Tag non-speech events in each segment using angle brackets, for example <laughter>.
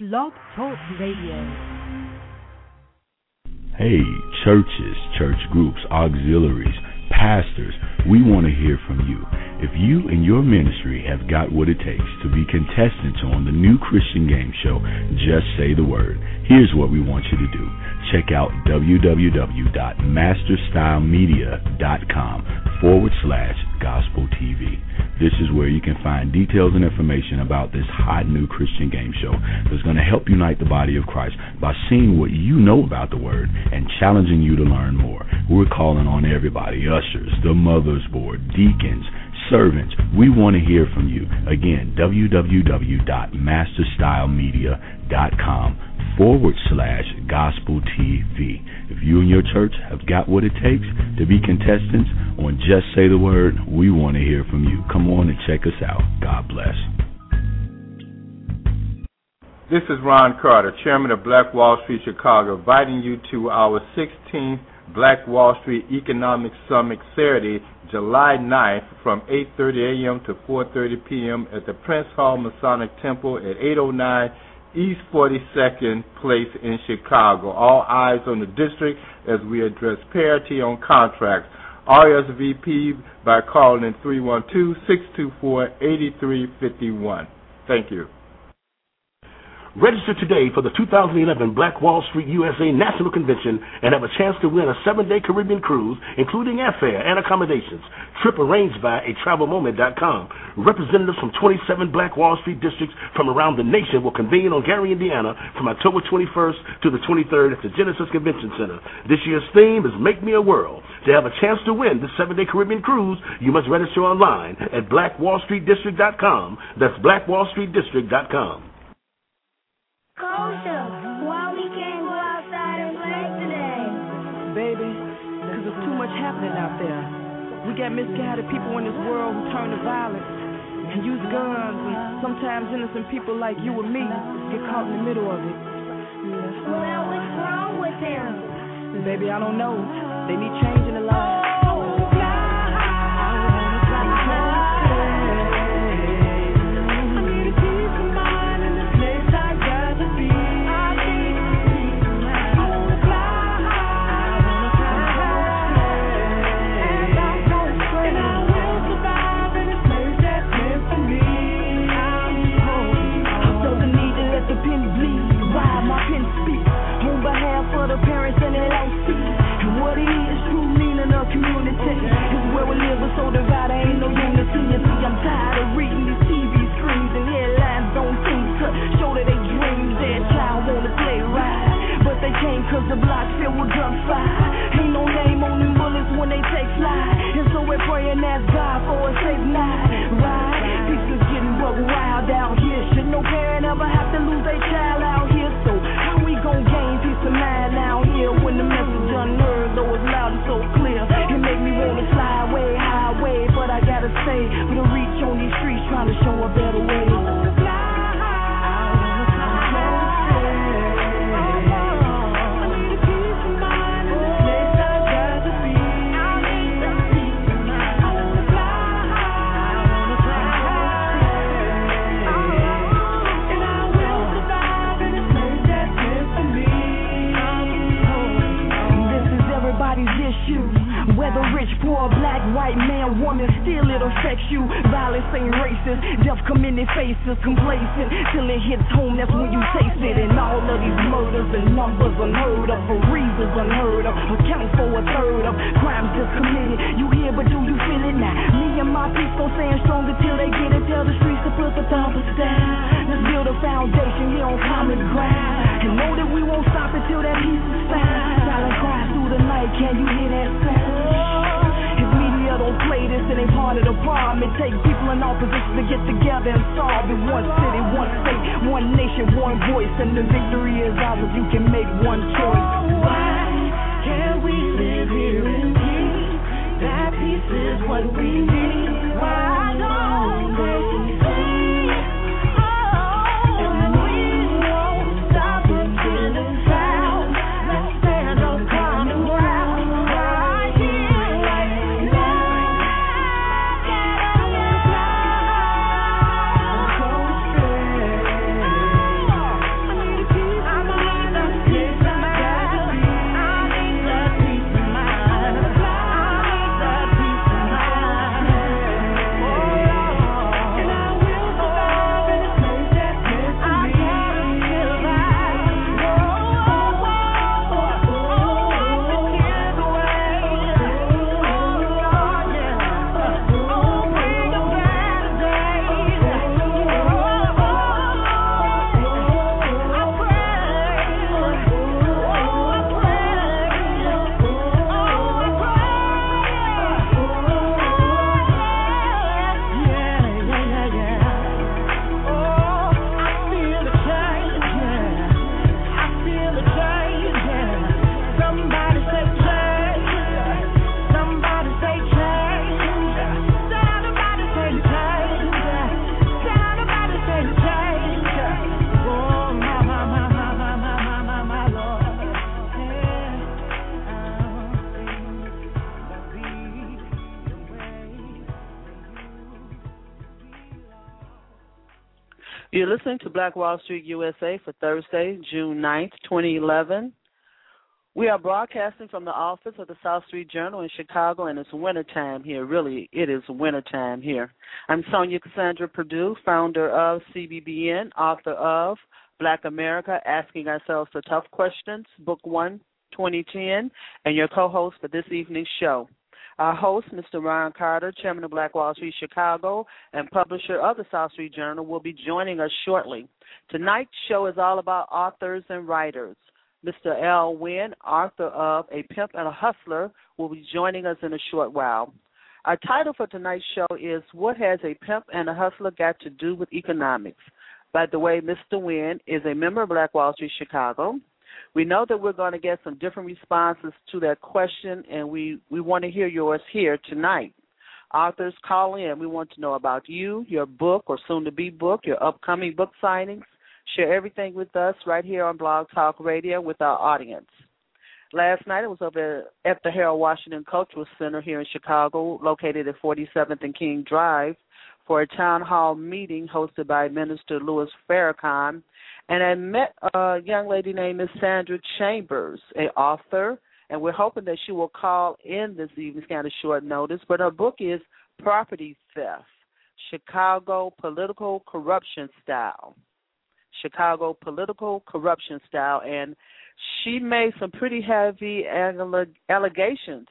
Blog Talk Radio. Hey, churches, church groups, auxiliaries, pastors, we want to hear from you. If you and your ministry have got what it takes to be contestants on the new Christian game show, Just Say the Word, here's what we want you to do. Check out www.masterstylemedia.com forward slash gospel TV. This is where you can find details and information about this hot new Christian game show that's going to help unite the body of Christ by seeing what you know about the Word and challenging you to learn more. We're calling on everybody ushers, the Mothers Board, deacons, servants. We want to hear from you. Again, www.masterstylemedia.com forward slash gospel TV. If you and your church have got what it takes to be contestants on Just Say the Word, we want to hear from you. Come on and check us out. God bless. This is Ron Carter, Chairman of Black Wall Street Chicago, inviting you to our 16th Black Wall Street Economic Summit Saturday, July 9th from 8.30 a.m. to 4.30 p.m. at the Prince Hall Masonic Temple at 809 East 42nd Place in Chicago. All eyes on the district as we address parity on contracts. RSVP by calling 312-624-8351. Thank you. Register today for the 2011 Black Wall Street USA National Convention and have a chance to win a seven-day Caribbean cruise, including airfare and accommodations. Trip arranged by a travelmoment.com. Representatives from 27 Black Wall Street districts from around the nation will convene on Gary, Indiana from October 21st to the 23rd at the Genesis Convention Center. This year's theme is Make Me a World. To have a chance to win this seven-day Caribbean cruise, you must register online at blackwallstreetdistrict.com. That's blackwallstreetdistrict.com. Kosha, why we can't go outside and play today? Baby, because there's too much happening out there. We got misguided people in this world who turn to violence and use guns, and sometimes innocent people like you and me get caught in the middle of it. Well, what's wrong with them? Baby, I don't know. They need change in the life. See, I'm tired of reading these TV screens and headlines don't seem to show that they dream their child wanna play right. But they can't cause the block filled with gunfire. Ain't no name on them bullets when they take flight. And so we're praying ask God for a safe night. Right? Peace is getting buck wild out here. Should no parent ever have to lose their child out Poor, black, white, man, woman, still it affects you. Violence ain't racist, death come in their faces, complacent. Till it hits home, that's when you taste it. And all of these murders and numbers unheard of, for reasons unheard of, account for a third of crimes just committed. You hear, but do you feel it now? Me and my people stand strong until they get it. Tell the streets to put the thumpers down. Let's build a foundation here on common ground. And know that we won't stop until that peace is found. Silent cries through the night, can you hear that sound? Don't play this, it ain't part of the problem. It takes people in all positions to get together and solve it. One city, one state, one nation, one voice, and the victory is ours if you can make one choice. Why can't we live here in peace? That peace is what we need. Why don't they You're listening to Black Wall Street USA for Thursday, June 9th, 2011. We are broadcasting from the office of the South Street Journal in Chicago, and it's wintertime here. Really, it is wintertime here. I'm Sonja Cassandra Perdue, founder of CBBN, author of Black America Asking Ourselves the Tough Questions, Book 1, 2010, and your co host for this evening's show. Our host, Mr. Ron Carter, chairman of Black Wall Street Chicago and publisher of the South Street Journal, will be joining us shortly. Tonight's show is all about authors and writers. Mr. Al Wynn, author of A Pimp and a Hustler, will be joining us in a short while. Our title for tonight's show is What Has a Pimp and a Hustler Got to Do with Economics? By the way, Mr. Wynn is a member of Black Wall Street Chicago. We know that we're going to get some different responses to that question, and we, we want to hear yours here tonight. Authors, call in. We want to know about you, your book or soon to be book, your upcoming book signings. Share everything with us right here on Blog Talk Radio with our audience. Last night I was over at the Harold Washington Cultural Center here in Chicago, located at 47th and King Drive, for a town hall meeting hosted by Minister Louis Farrakhan and I met a young lady named Miss Sandra Chambers, an author, and we're hoping that she will call in this evening, kind of short notice. But her book is Property Theft Chicago Political Corruption Style. Chicago Political Corruption Style. And she made some pretty heavy allegations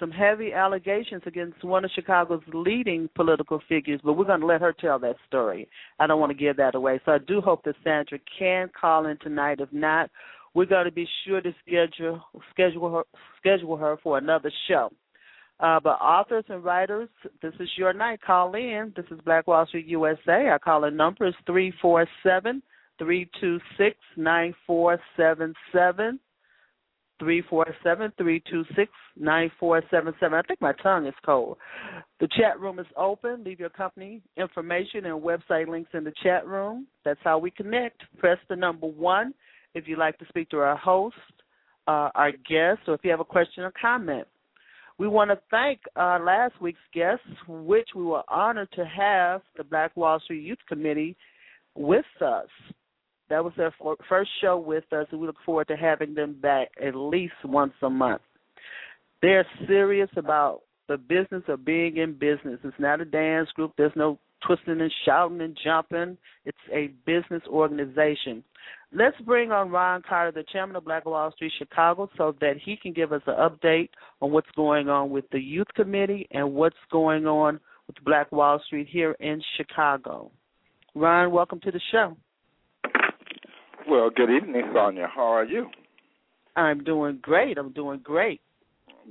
some heavy allegations against one of Chicago's leading political figures, but we're going to let her tell that story. I don't want to give that away. So I do hope that Sandra can call in tonight. If not, we're going to be sure to schedule schedule her schedule her for another show. Uh, but authors and writers, this is your night. Call in. This is Black Wall Street USA. Our calling number is three four seven three two six nine four seven seven three four seven three two six nine four seven seven. I think my tongue is cold. The chat room is open. Leave your company information and website links in the chat room. That's how we connect. Press the number one if you'd like to speak to our host, uh, our guest, or if you have a question or comment. We want to thank uh, last week's guests, which we were honored to have the Black Wall Street Youth Committee with us. That was their first show with us, and we look forward to having them back at least once a month. They're serious about the business of being in business. It's not a dance group. There's no twisting and shouting and jumping. It's a business organization. Let's bring on Ron Carter, the chairman of Black Wall Street Chicago, so that he can give us an update on what's going on with the youth committee and what's going on with Black Wall Street here in Chicago. Ron, welcome to the show. Well, good evening, Sonja. How are you? I'm doing great. I'm doing great.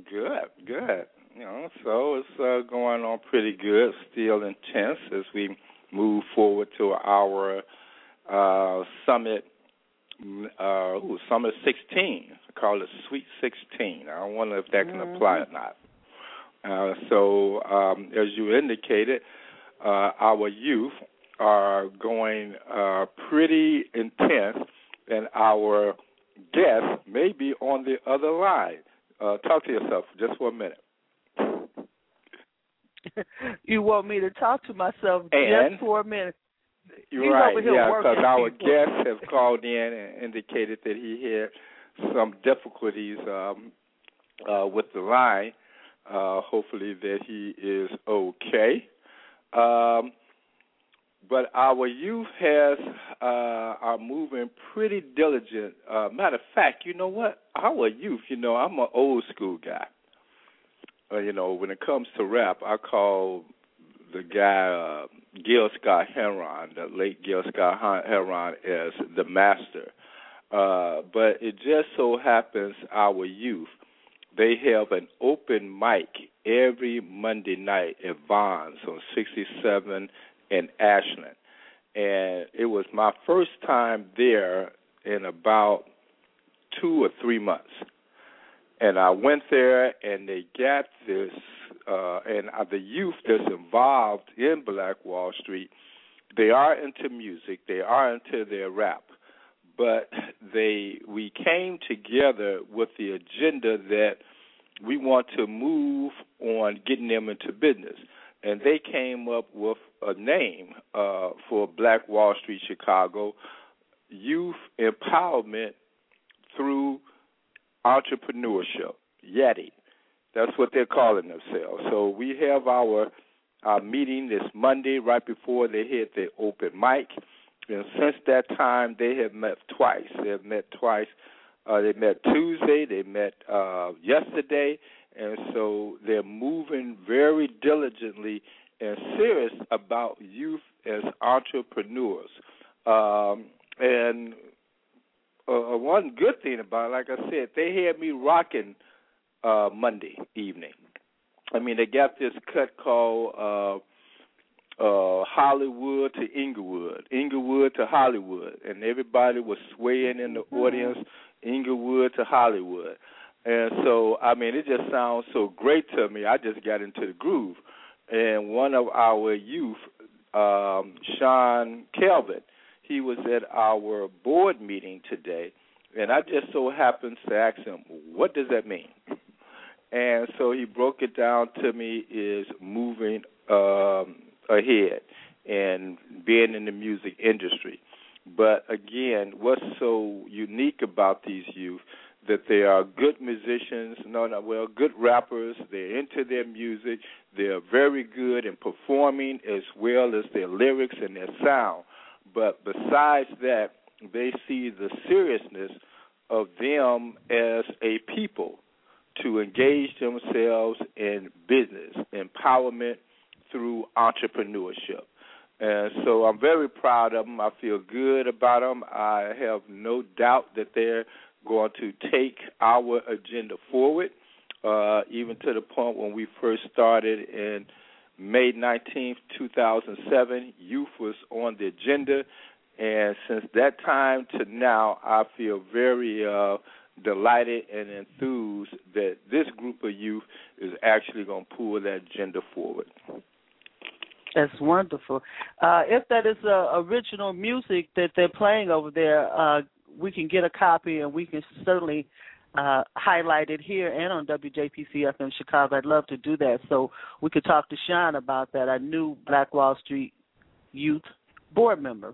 Good, good. You know, so it's uh, going on pretty good. Still intense as we move forward to our uh, summit. Uh, ooh, summit 16. I call it Sweet 16. I wonder if that can mm-hmm. apply or not. Uh, so, um, as you indicated, uh, our youth are going uh, pretty intense, and our guest may be on the other line. Uh, talk to yourself just for a minute. <laughs> you want me to talk to myself and just for a minute? You're He's right, yeah, because our people. guest has <laughs> called in and indicated that he had some difficulties um, uh, with the line. Uh, hopefully that he is okay. Um, but our youth has uh, are moving pretty diligent. Uh, matter of fact, you know what? Our youth, you know, I'm an old school guy. Uh, you know, when it comes to rap, I call the guy uh, Gil Scott Heron, the late Gil Scott Heron, as the master. Uh, but it just so happens our youth they have an open mic every Monday night at Vons on 67 in Ashland. And it was my first time there in about two or three months. And I went there, and they got this, uh, and uh, the youth that's involved in Black Wall Street, they are into music, they are into their rap, but they we came together with the agenda that we want to move on getting them into business. And they came up with a name uh, for Black Wall Street Chicago, Youth Empowerment through Entrepreneurship, YETI. That's what they're calling themselves. So we have our our meeting this Monday right before they hit the open mic. And since that time, they have met twice. They have met twice. Uh, they met Tuesday. They met uh, yesterday, and so they're moving very diligently and serious about youth as entrepreneurs. Um, and uh, one good thing about it, like I said, they had me rocking uh, Monday evening. I mean, they got this cut called uh, uh, Hollywood to Inglewood, Inglewood to Hollywood, and everybody was swaying in the mm-hmm. audience, Inglewood to Hollywood. And so, I mean, it just sounds so great to me. I just got into the groove. And one of our youth, um, Sean Kelvin, he was at our board meeting today, and I just so happened to ask him, "What does that mean?" And so he broke it down to me is moving um, ahead and being in the music industry. But again, what's so unique about these youth that they are good musicians, no, no, well, good rappers. They're into their music. They're very good in performing as well as their lyrics and their sound. But besides that, they see the seriousness of them as a people to engage themselves in business empowerment through entrepreneurship. And so I'm very proud of them. I feel good about them. I have no doubt that they're going to take our agenda forward, uh, even to the point when we first started in May 19th, 2007. Youth was on the agenda. And since that time to now, I feel very uh, delighted and enthused that this group of youth is actually going to pull that agenda forward. That's wonderful. Uh, if that is uh, original music that they're playing over there, uh, we can get a copy and we can certainly uh, highlight it here and on WJPC FM Chicago. I'd love to do that. So we could talk to Sean about that. I knew Black Wall Street Youth board member.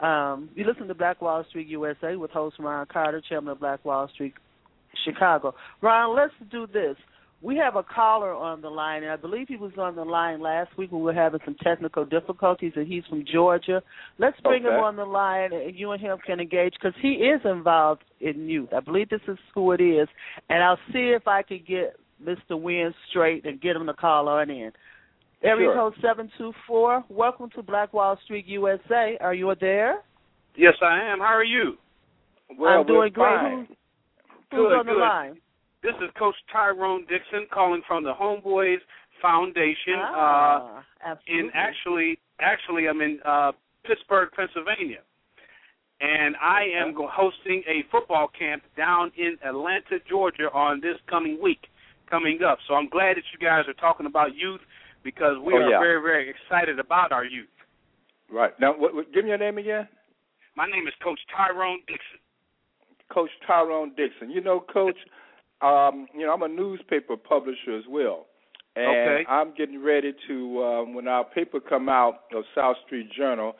Um, you listen to Black Wall Street USA with host Ron Carter, chairman of Black Wall Street Chicago. Ron, let's do this. We have a caller on the line, and I believe he was on the line last week when we were having some technical difficulties, and he's from Georgia. Let's bring okay. him on the line, and you and him can engage because he is involved in youth. I believe this is who it is, and I'll see if I can get Mr. Wynn straight and get him to call on in. Area sure. code seven two four. Welcome to Black Wall Street USA. Are you there? Yes, I am. How are you? Well, I'm doing great. fine. Who's Good, on the good. line? This is Coach Tyrone Dixon calling from the Homeboys Foundation. uh, Ah, absolutely. in actually, actually, I'm in uh, Pittsburgh, Pennsylvania, and I am go- hosting a football camp down in Atlanta, Georgia, on this coming week coming up. So I'm glad that you guys are talking about youth because we Oh, are yeah. very, very excited about our youth. Right. Now, what, what, give me your name again. My name is Coach Tyrone Dixon. Coach Tyrone Dixon. You know, Coach, <laughs> um, you know, I'm a newspaper publisher as well. And Okay. I'm getting ready to um, when our paper come out of South Street Journal,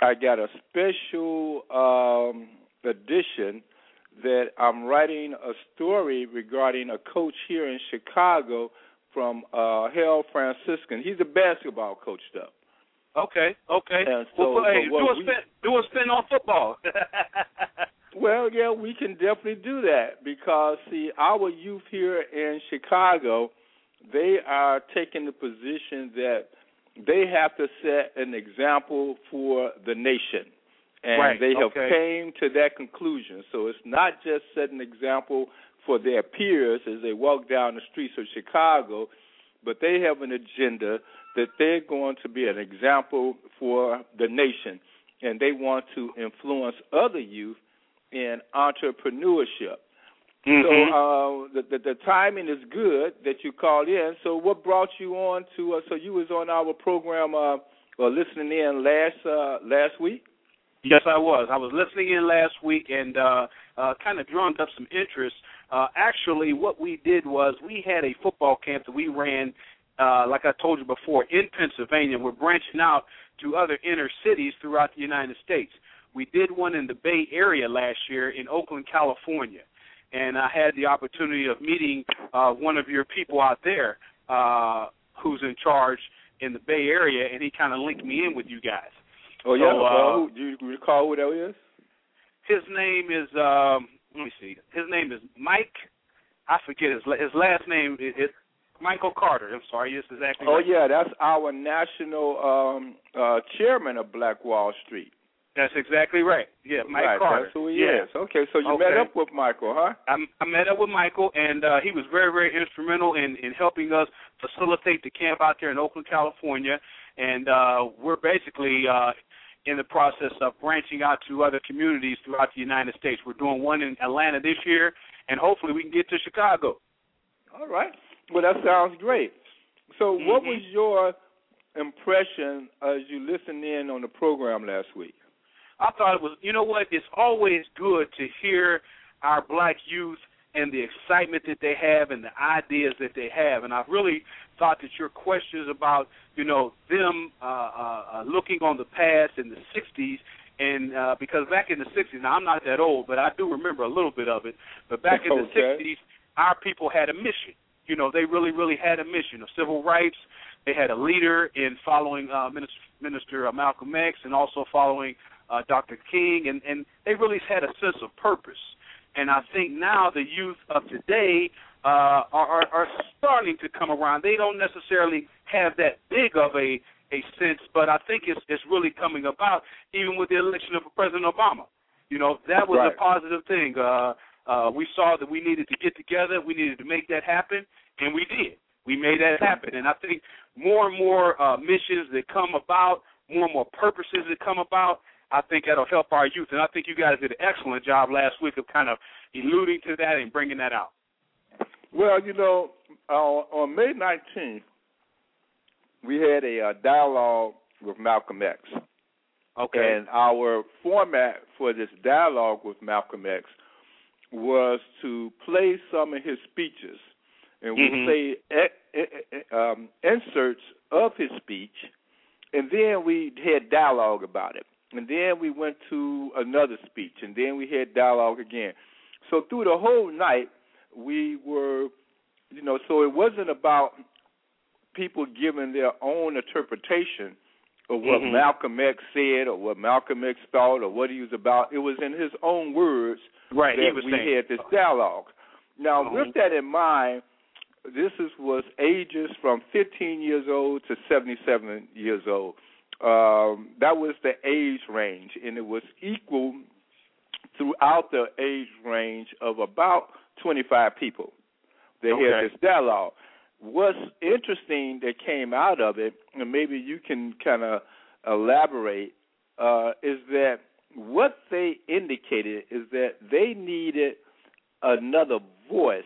I got a special um edition that I'm writing a story regarding a coach here in Chicago from uh Hale Franciscan. He's a basketball coach though. Okay, okay. And so- well, hey, do a we- spin, do a spin on football. <laughs> Well, yeah, we can definitely do that because see, our youth here in Chicago, they are taking the position that they have to set an example for the nation. And Right, they have okay. came to that conclusion. So it's not just set an example for their peers as they walk down the streets of Chicago, but they have an agenda that they're going to be an example for the nation. And they want to influence other youth in entrepreneurship. Mhm. So uh, the, the the timing is good that you called in. So what brought you on to? Uh, so you was on our program uh, or listening in last uh, last week. Yes, I was. I was listening in last week and uh, uh, kind of drummed up some interest. Uh, actually, what we did was we had a football camp that we ran uh, like I told you before, in Pennsylvania. We're branching out to other inner cities throughout the United States. We did one in the Bay Area last year in Oakland, California, and I had the opportunity of meeting uh, one of your people out there uh, who's in charge in the Bay Area, and he kind of linked me in with you guys. Oh yeah, So, uh, who, do you recall who that is? His name is um, let me see. His name is Mike. I forget his his last name is, is Michael Carter. I'm sorry, yes, exactly. Oh right. yeah, that's our national um uh chairman of Black Wall Street. That's exactly right. Yeah, Mike right, Carter. That's who he yeah. is. Okay, so you Okay. met up with Michael, huh? I, I met up with Michael, and uh, he was very, very instrumental in, in helping us facilitate the camp out there in Oakland, California. And uh, we're basically uh, in the process of branching out to other communities throughout the United States. We're doing one in Atlanta this year, and hopefully we can get to Chicago. All right. Well, that sounds great. So, what Mhm. was your impression as you listened in on the program last week? I thought it was, you know what? It's always good to hear our black youth and the excitement that they have and the ideas that they have. And I really thought that your questions about, you know, them uh, uh, uh, looking on the past in the '60s, and uh, because back in the '60s, now I'm not that old, but I do remember a little bit of it. But back in the Okay. '60s, our people had a mission. You know, they really, really had a mission of civil rights. They had a leader in following uh, Minister, Minister uh, Malcolm X, and also following uh, Dr. King, and, and they really had a sense of purpose. And I think now the youth of today uh, are, are, starting to come around. They don't necessarily have that big of a a sense, but I think it's it's really coming about, even with the election of President Obama. You know, that was Right. a positive thing. Uh, uh, we saw that we needed to get together, we needed to make that happen, and we did. We made that happen, and I think more and more uh, missions that come about, more and more purposes that come about, I think that'll help our youth. And I think you guys did an excellent job last week of kind of alluding to that and bringing that out. Well, you know, uh, on May 19th, we had a uh, dialogue with Malcolm X. Okay. And our format for this dialogue with Malcolm X was to play some of his speeches, and we Mhm. play e- e- e- um, inserts of his speech, and then we had dialogue about it, and then we went to another speech, and then we had dialogue again. So through the whole night, we were, you know, so it wasn't about people giving their own interpretation of what Mhm. Malcolm X said or what Malcolm X thought or what he was about. It was in his own words Right, that he was we saying. had this dialogue. Now, Mhm. with that in mind, this is was ages from 15 years old to 77 years old. Um, that was the age range, and it was equal throughout the age range of about 25 people. They Okay. had this dialogue. What's interesting that came out of it, and maybe you can kind of elaborate, uh, is that what they indicated is that they needed another voice,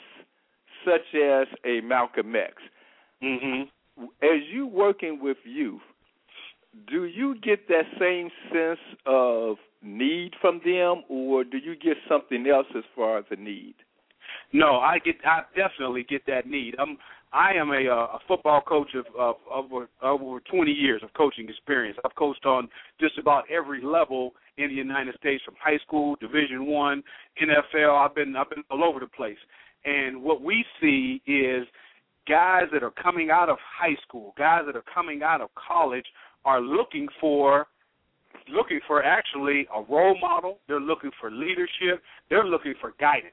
such as a Malcolm X. Mhm. As you working with youth, do you get that same sense of need from them, or do you get something else as far as a need? No, I get. I definitely get that need. I'm. I am a, uh, a football coach of, of, of over, over 20 years of coaching experience. I've coached on just about every level in the United States, from high school, Division One, NFL. I've been I've been all over the place. And what we see is guys that are coming out of high school, guys that are coming out of college, are looking for looking for actually a role model. They're looking for leadership. They're looking for guidance.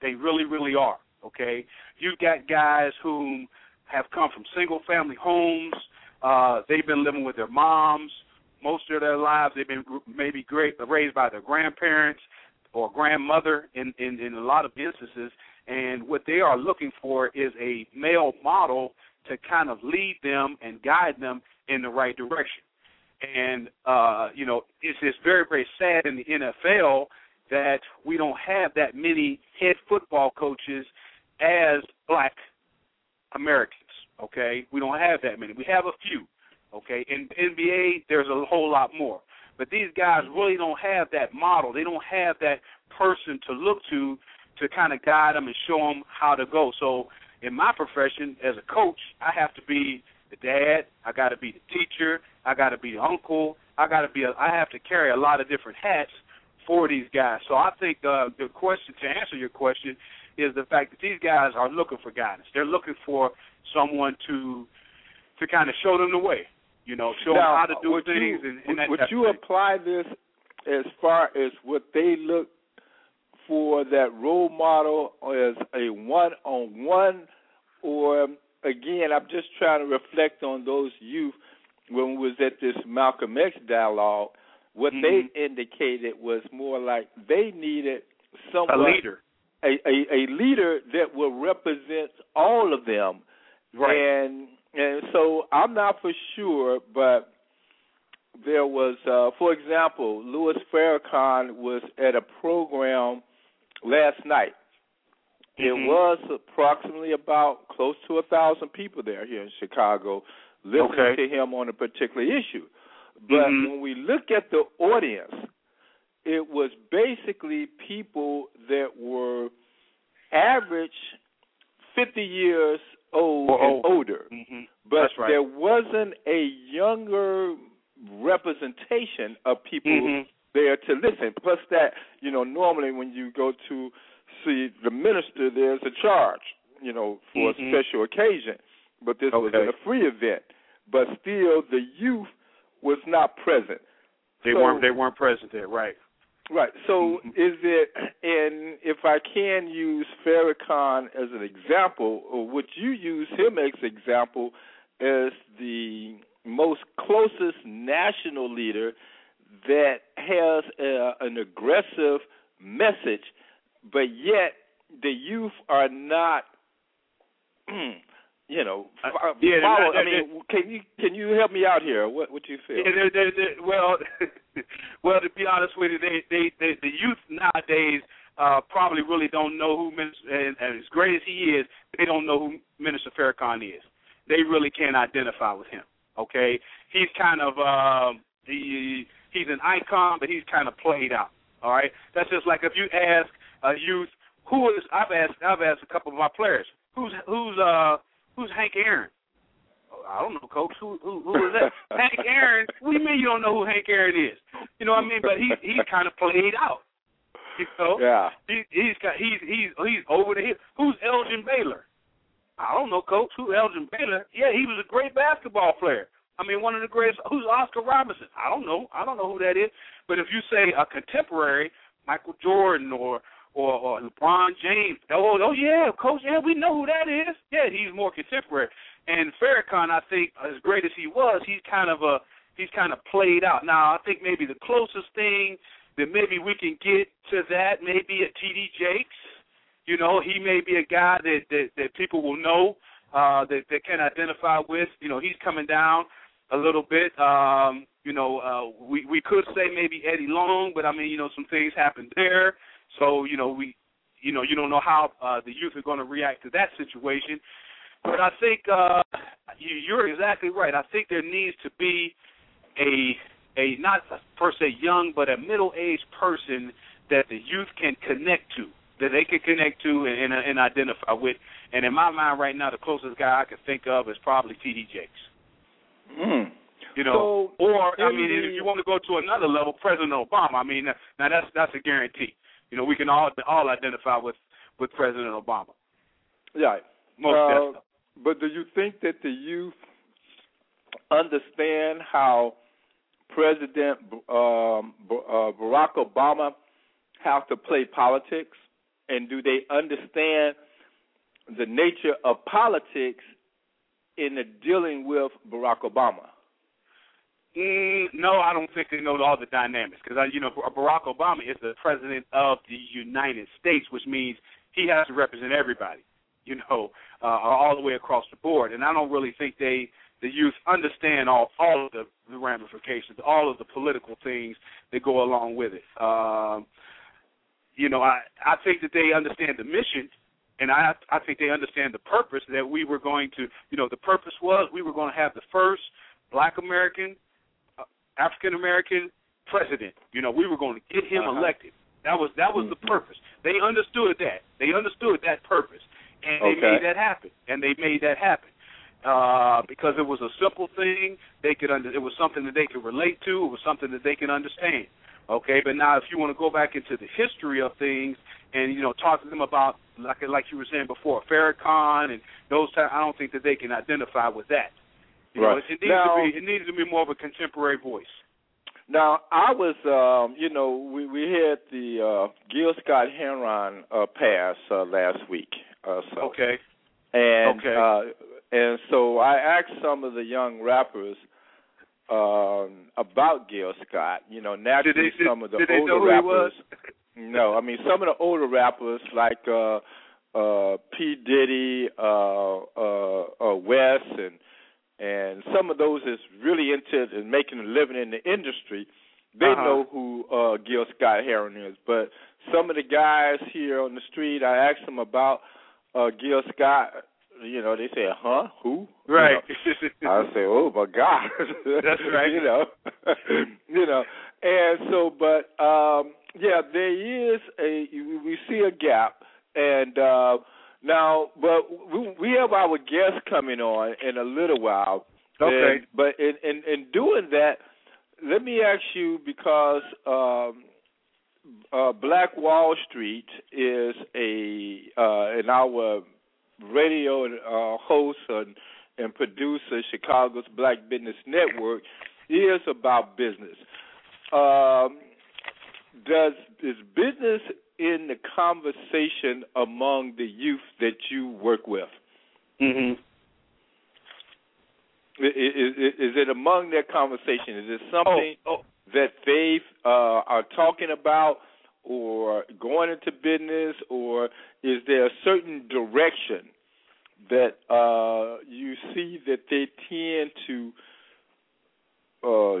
They really, really are. Okay, you've got guys who have come from single family homes. Uh, they've been living with their moms most of their lives. They've been maybe great, raised by their grandparents or grandmother in, in in a lot of instances. And what they are looking for is a male model to kind of lead them and guide them in the right direction. And uh, you know, it's it's very very sad in the NFL that we don't have that many head football coaches as black Americans. Okay, we don't have that many. We have a few. Okay, in NBA there's a whole lot more. But these guys really don't have that model. They don't have that person to look to to kind of guide them and show them how to go. So in my profession as a coach, I have to be the dad. I got to be the teacher. I got to be the uncle. I got to be. A, I have to carry a lot of different hats for these guys. So I think uh, the question to answer your question is the fact that these guys are looking for guidance. They're looking for someone to to kind of show them the way. You know, show now, them how to do things. You, and, and that would you thing. apply this as far as what they look for that role model as a one on one, or again, I'm just trying to reflect on those youth when we was at this Malcolm X dialogue. What Mhm. they indicated was more like they needed someone a leader? a, a, a leader that will represent all of them. Right. And and so I'm not for sure, but there was, uh, for example, Louis Farrakhan was at a program last night. It Mhm. was approximately about close to a thousand people there here in Chicago listening Okay. to him on a particular issue. But Mhm. when we look at the audience, it was basically people that were average 50 years old Or and old. older. Mhm. But right. there wasn't a younger representation of people Mhm. there to listen. Plus that, you know, normally when you go to see the minister, there's a charge, you know, for Mhm. a special occasion. But this was Okay. a free event. But still, the youth was not present. They So- weren't. They weren't present there. Right. Right. So Mhm. is it, and if I can use Farrakhan as an example, or would you use him as example as the most closest national leader that has a, an aggressive message, but yet the youth are not, <clears throat> you know, Uh, yeah, follow, I mean, can you can you help me out here? What what you feel? Yeah, they're, they're, they're, well, <laughs> well, to be honest with you, they, they, they the youth nowadays uh, probably really don't know who Minister, and, and as great as he is, they don't know who Minister Farrakhan is. They really can't identify with him. Okay, he's kind of um, he he's an icon, but he's kind of played out. All right, that's just like if you ask a youth who is I've asked I've asked a couple of my players who's who's uh who's Hank Aaron. I don't know, Coach. Who who, who is that? <laughs> Hank Aaron. What do you mean you don't know who Hank Aaron is? You know what I mean? But he he's kind of played out. You know? Yeah. He, he's got he's he's he's over the hill. Who's Elgin Baylor? I don't know, Coach. Who Elgin Baylor? Yeah, he was a great basketball player. I mean, one of the greatest. Who's Oscar Robinson? I don't know. I don't know who that is. But if you say a contemporary, Michael Jordan or or, or LeBron James, oh, oh yeah, Coach, yeah, we know who that is. Yeah, he's more contemporary. And Farrakhan, I think, as great as he was, he's kind of a he's kind of played out. Now, I think maybe the closest thing that maybe we can get to that maybe a TD Jakes. You know, he may be a guy that that, that people will know uh, that that can identify with. You know, he's coming down a little bit. Um, you know, uh, we we could say maybe Eddie Long, but I mean, you know, some things happened there. So you know, we, you know, you don't know how uh, the youth are going to react to that situation. But I think uh, you, you're exactly right. I think there needs to be a a not per se young, but a middle aged person that the youth can connect to, that they can connect to and, and, and identify with. And in my mind, right now, the closest guy I can think of is probably T.D. Jakes. Mm. You know, So, or I mean, the- if you want to go to another level, President Obama. I mean, now that's that's a guarantee. You know, we can all all identify with with President Obama. Right. Most Uh. But do you think that the youth understand how President um, uh, Barack Obama has to play politics, and do they understand the nature of politics in the dealing with Barack Obama? Mm, no, I don't think they know all the dynamics because you know Barack Obama is the president of the United States, which means he has to represent everybody, you know, uh, all the way across the board. And I don't really think they, the youth, understand all all of the, the ramifications, all of the political things that go along with it. Um, you know, I I think that they understand the mission, and I I think they understand the purpose that we were going to, you know, the purpose was we were going to have the first Black American African American president. You know, we were going to get him Uh-huh. elected. That was that was the purpose. They understood that. They understood that purpose. and they Okay. made that happen. And they made that happen uh, because it was a simple thing. They could under, it was something that they could relate to. It was something that they can understand. Okay, but now if you want to go back into the history of things and you know talk to them about like like you were saying before Farrakhan and those type, I don't think that they can identify with that. You know, Right. it, it needs Now- to be it needs to be more of a contemporary voice. Now, I was, um, you know, we we had the uh, Gil Scott Heron uh, pass uh, last week. Uh, so, Okay. And Okay. uh, and so I asked some of the young rappers um, about Gil Scott. You know, naturally Did they- did- some of the older know who he rappers. No, I mean some of the older rappers like uh, uh, P Diddy, uh, uh, uh, Wes, and and some of those is really into making a living in the industry. They Uh-huh. know who uh, Gil Scott Heron is, but some of the guys here on the street, I asked them about uh, Gil Scott. You know, they say, "Huh? Who?" You Right. know, I say, "Oh my God!" <laughs> That's right. <laughs> you know, <laughs> you know, and so, but um, yeah, there is a we see a gap, and uh, now, but we, have our guest coming on in a little while. Okay. And- but in, in in doing that, let me ask you because um, uh, Black Wall Street is a uh, in our radio uh, host and, and producer, Chicago's Black Business Network, is about business. Um, does is business in the conversation among the youth that you work with? hmm i- Is, is it among their conversation? Is it something Oh, that they uh, are talking about or going into business, or is there a certain direction that uh, you see that they tend to uh,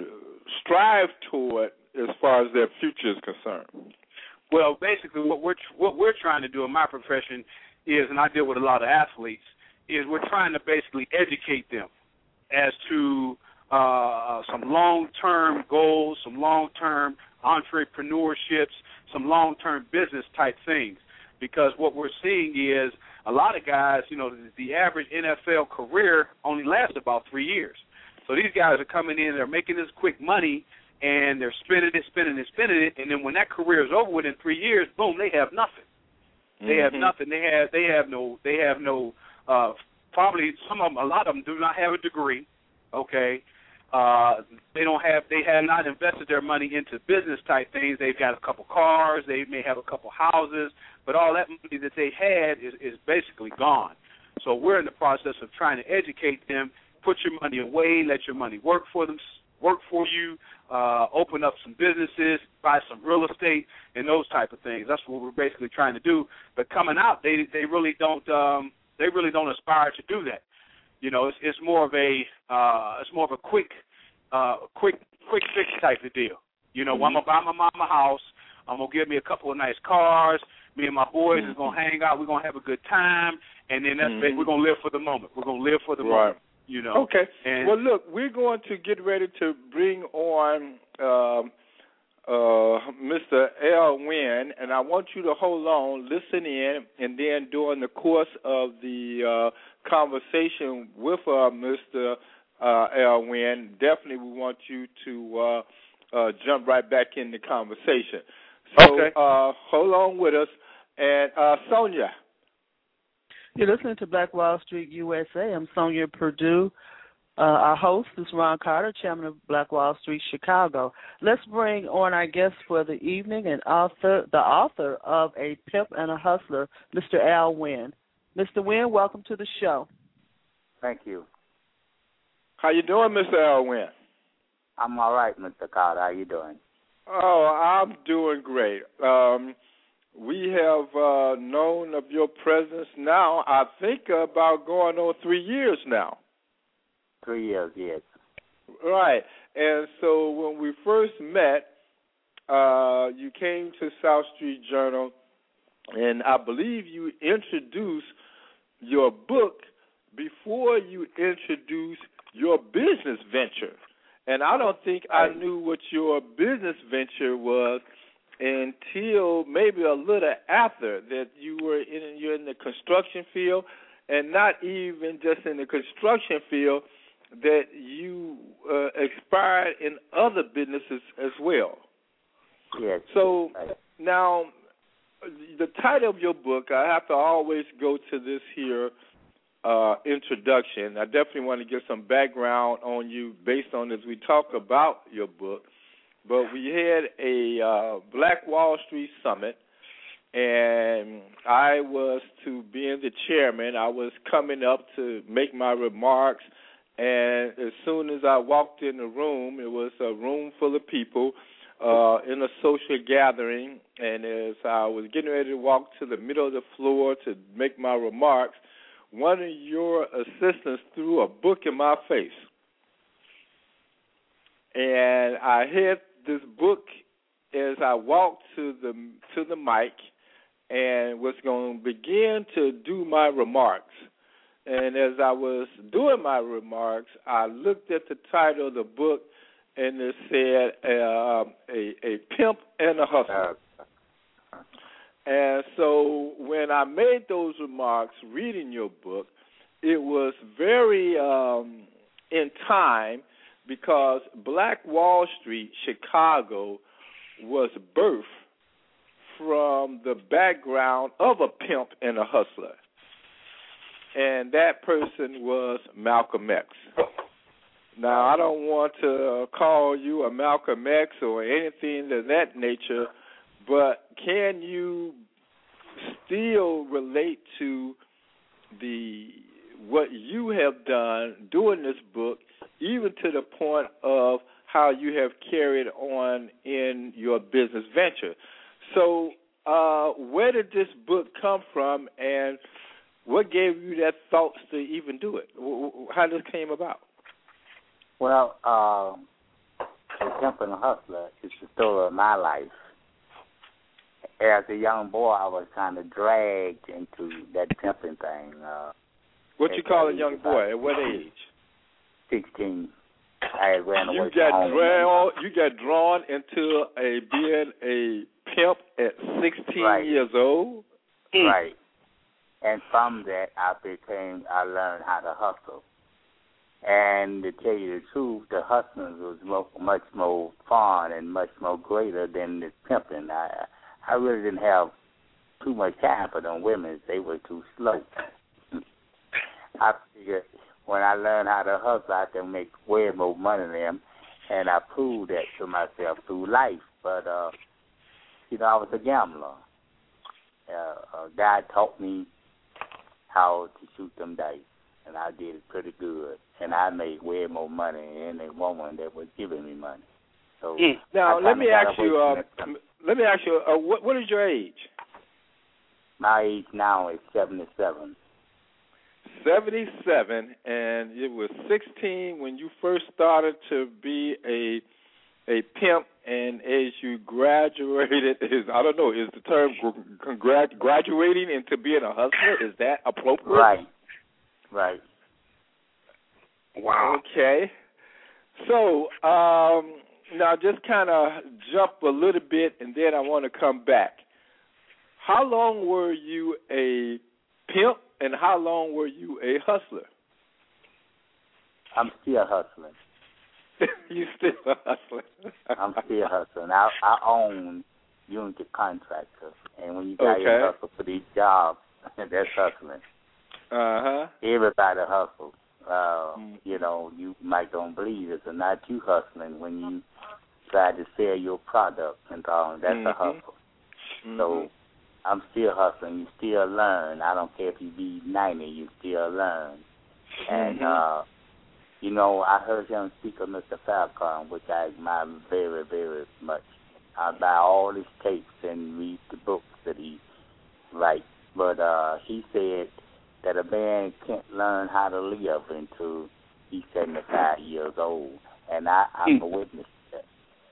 strive toward as far as their future is concerned? Well, basically, what we're what we're trying to do in my profession is, and I deal with a lot of athletes, is we're trying to basically educate them as to uh, some long-term goals, some long-term entrepreneurships, some long-term business type things. Because what we're seeing is a lot of guys, you know, the, the average NFL career only lasts about three years. So these guys are coming in, they're making this quick money, and they're spending it, spending it, spending it, and then when that career is over within three years, boom, they have nothing. They have Mhm. nothing. They have they have no they have no uh probably some of them a lot of them do not have a degree. Okay. Uh they don't have they have not invested their money into business type things. They've got a couple cars, they may have a couple houses, but all that money that they had is is basically gone. So we're in the process of trying to educate them, put your money away, let your money work for them work for you, uh, open up some businesses, buy some real estate, and those type of things. That's what we're basically trying to do. But coming out, they they really don't um, they really don't aspire to do that. You know, it's it's more of a uh, it's more of a quick uh, quick quick fix type of deal. You know, I'm gonna buy my mama a house. I'm gonna give me a couple of nice cars. Me and my boys is gonna hang out. We're gonna have a good time, and then that's Mhm. it. We're gonna live for the moment. We're gonna live for the Right. moment. You know. Okay. And well, look, we're going to get ready to bring on um, uh, Mr. Al Wynn, and I want you to hold on, listen in, and then during the course of the uh, conversation with uh, Mr. Uh, Al Wynn, definitely we want you to uh, uh, jump right back in the conversation. So Okay. uh, hold on with us. And uh, Sonja, You're listening to Black Wall Street USA. I'm Sonja Perdue. Uh, our host is Ron Carter, chairman of Black Wall Street Chicago. Let's bring on our guest for the evening and author, the author of A Pimp and a Hustler, Mr. Al Wynn. Mr. Wynn, welcome to the show. Thank you. how you doing, Mr. Al Wynn? I'm all right, Mr. Carter. How you doing? Oh, I'm doing great. Um, we have uh, known of your presence now, I think, about going on three years now. Three years, yes. Right. And so when we first met, uh, you came to South Street Journal, and I believe you introduced your book before you introduced your business venture. And I don't think I knew what your business venture was until maybe a little after that you were in you're in the construction field and not even just in the construction field that you uh, expired in other businesses as well. Yes. So now the title of your book, I have to always go to this here uh, introduction. I definitely want to get some background on you based on as we talk about your book. But we had a uh, Black Wall Street Summit, and I was to being the chairman. I was coming up to make my remarks, and as soon as I walked in the room, it was a room full of people uh, in a social gathering, and as I was getting ready to walk to the middle of the floor to make my remarks, one of your assistants threw a book in my face. And I had this book as I walked to the to the mic and was going to begin to do my remarks. And as I was doing my remarks, I looked at the title of the book and it said uh, a a pimp and a hustler. And so when I made those remarks reading your book, it was very um, in time because Black Wall Street, Chicago, was birthed from the background of a pimp and a hustler. And that person was Malcolm X. Now, I don't want to call you a Malcolm X or anything of that nature, but can you still relate to the what you have done doing this book, even to the point of how you have carried on in your business venture? So, uh, where did this book come from, and what gave you that thoughts to even do it? How this came about? Well, uh, the Pimp and the Hustler is the story of my life. As a young boy, I was kind of dragged into that pimping thing. Uh, what you call a young boy? At what age? Sixteen. I ran away you got from home. drawn. You got drawn into a being a pimp at sixteen Right. years old. Hmm. Right. And from that, I became, I learned how to hustle. And to tell you the truth, the hustling was mo- much more fun and much more greater than the pimping. I, I really didn't have too much time for them women. They were too slow. <laughs> I figured when I learned how to hustle, I can make way more money than them, and I proved that to myself through life. But uh, you know, I was a gambler. Uh, a guy taught me how to shoot them dice, and I did it pretty good. And I made way more money than any woman that was giving me money. So Now, let me ask you. Uh, let me ask you. Uh, what what is your age? My age now is seventy-seven. Seventy-seven, and it was sixteen when you first started to be a a pimp, and as you graduated, <laughs> is I don't know, is the term gr- graduating into being a hustler? Is that appropriate? Right. Right. Wow. Okay. So um, now just kind of jump a little bit, and then I want to come back. How long were you a pimp, and how long were you a hustler? I'm still hustling. <laughs> you still a hustler. <laughs> I'm still hustling. I I own Unity Contractor, and when you got Okay. your hustle for these jobs, <laughs> that's hustling. Uh huh. Everybody hustles. Uh, Mm. You know, you might don't believe it, or not you hustling when you try to sell your product and all. That's a Mhm. hustle. Mm-hmm. So I'm still hustling. You still learn. I don't care if you be 90, you still learn. And Mhm. uh, you know, I heard him speak of Mr. Falcon, which I admire very, very much. I buy all his tapes and read the books that he writes. But uh, he said that a man can't learn how to live until he's 75 years old. And I, I'm a witness.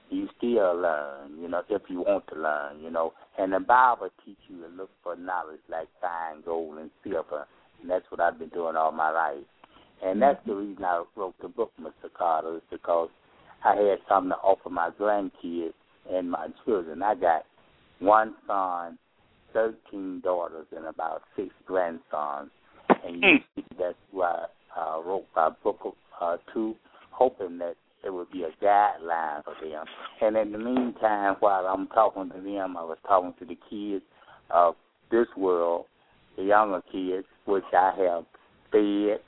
You still learn, you know, if you want to learn, you know. And the Bible teach you to look for knowledge like fine gold and silver. And that's what I've been doing all my life. And that's the reason I wrote the book, Mr. Carter, is because I had something to offer my grandkids and my children. I got one son, thirteen daughters, and about six grandsons. And you see, that's why I uh, wrote my book uh, two, hoping that it would be a guideline for them. And in the meantime, while I'm talking to them, I was talking to the kids of this world, the younger kids, which I have fed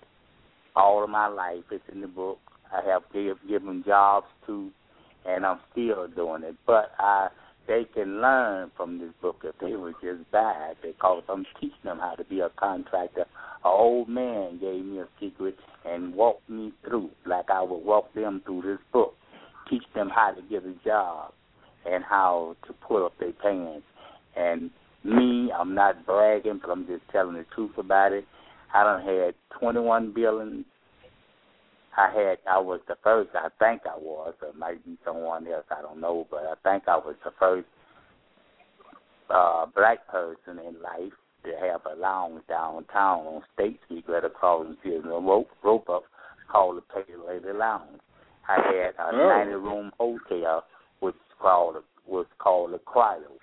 all of my life. It's in the book. I have give, given jobs to, and I'm still doing it. But I, they can learn from this book if they would just it because I'm teaching them how to be a contractor. An old man gave me a secret and walked me through, like I would walk them through this book, teach them how to get a job and how to pull up their pants. And me, I'm not bragging, but I'm just telling the truth about it. I done had 21 billings. I had, I was the first, I think I was, or it might be someone else, I don't know, but I think I was the first uh, black person in life to have a lounge downtown on State Street right across the field, a rope, rope up called the Pay Lady Lounge. I had a Oh. 90 room hotel, which called was called the Cryo.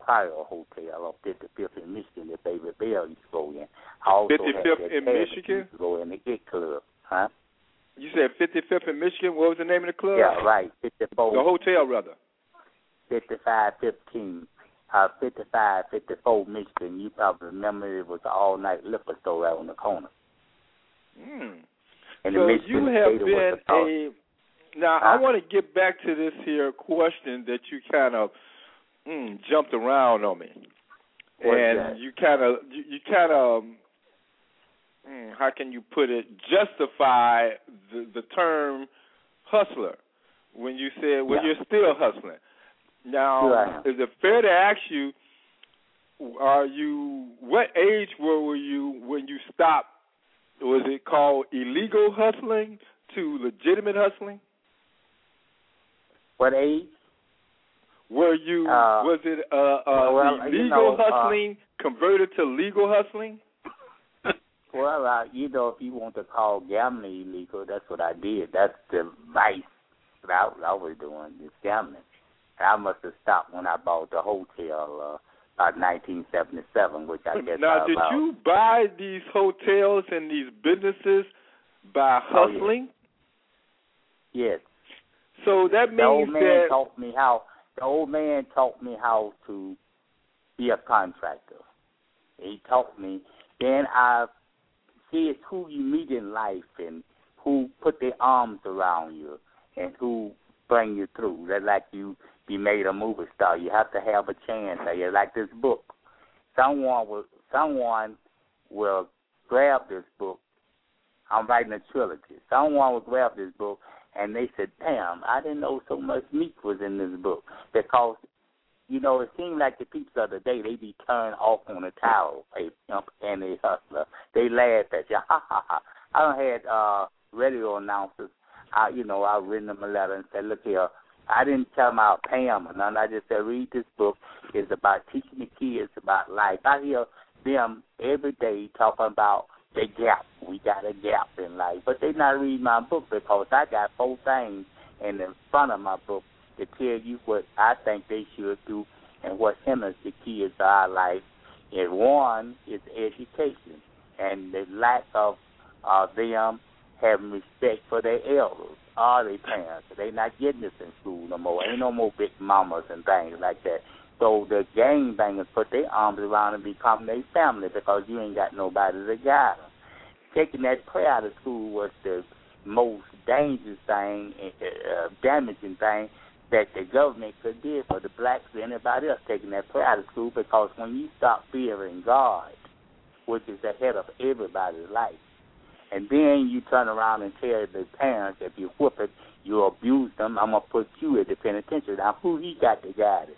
Cryo Hotel on 55th in Michigan that Baby Bell used to go in. I also 55th had that in Michigan? used to go in the Get Club, huh? You said 55th in Michigan. What was the name of the club? Yeah, right. 54. The hotel, rather. 5515, uh, 55, 54 Michigan. You probably remember it was an all night liquor store right on the corner. Hmm. And so you have been a. Now I want to get back to this here question that you kind of mm, jumped around on me, What's and that? you kind of you, you kind of mm, how can you put it justify the the term hustler when you said well Yeah. you're still hustling. Now is it fair to ask you? Are you what age were, were you when you stopped? Was it called illegal hustling to legitimate hustling? What age? Were you Uh, was it uh, uh well, illegal you know, uh, hustling converted to legal hustling? Well, uh, you know, if you want to call gambling illegal, that's what I did. That's the vice that I, I was doing, is gambling. And I must have stopped when I bought the hotel uh, about 1977, which I guess now, I did about, you buy these hotels and these businesses by Oh, hustling? Yes. So that means the old man that taught me how. The old man taught me how to be a contractor. He taught me. Then I see it's who you meet in life and who put their arms around you and who bring you through. That like you be made a movie star. You have to have a chance. You like this book. Someone will someone will grab this book. I'm writing a trilogy. Someone will grab this book and they said, "Damn, I didn't know so much meat was in this book." Because you know, it seemed like the people of the day they be turned off on the towel, a pimp and a hustler. They laugh at you. <laughs> Ha ha ha. I done had uh radio announcers. I you know, I written them a letter and said, Look here, I didn't tell them I'll or nothing. I just said, read this book. It's about teaching the kids about life. I hear them every day talking about the gap. We got a gap in life. But they not reading my book because I got four things and in front of my book to tell you what I think they should do and what hinders the kids of our life. And one is education and the lack of uh, them having respect for their elders or their parents. They not getting this in school no more. Ain't no more big mamas and things like that. So the gang bangers put their arms around and become their family because you ain't got nobody to guide them. Taking that prayer out of school was the most dangerous thing, uh, damaging thing that the government could do for the blacks or anybody else taking that prayer out of school because when you stop fearing God, which is the head of everybody's life, and then you turn around and tell the parents if you whip it, you abuse them, I'm gonna put you at the penitentiary. Now who he got to guide us?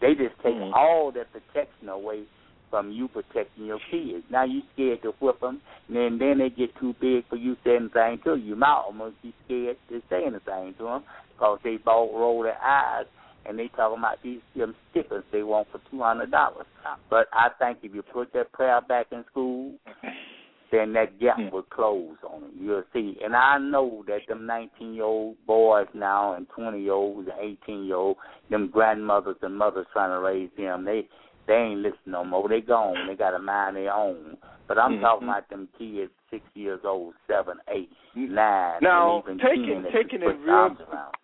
They just take Mhm. all that protection away from you protecting your kids. Now you scared to whip them, and then then they get too big for you to say anything to you. You might almost be scared to say anything to them because they both roll their eyes and they talking about these them stickers they want for two hundred dollars. But I think if you put that prayer back in school, <laughs> then that gap Mm. will close on it. You'll see. And I know that them 19 year old boys now and 20 year olds and 18 year old, them grandmothers and mothers trying to raise them, they they ain't listening no more. They gone. They got a mind their own. But I'm Mhm. talking about them kids, six years old, seven, eight, nine, Now, and even taking- 10 that taking it real- arms around.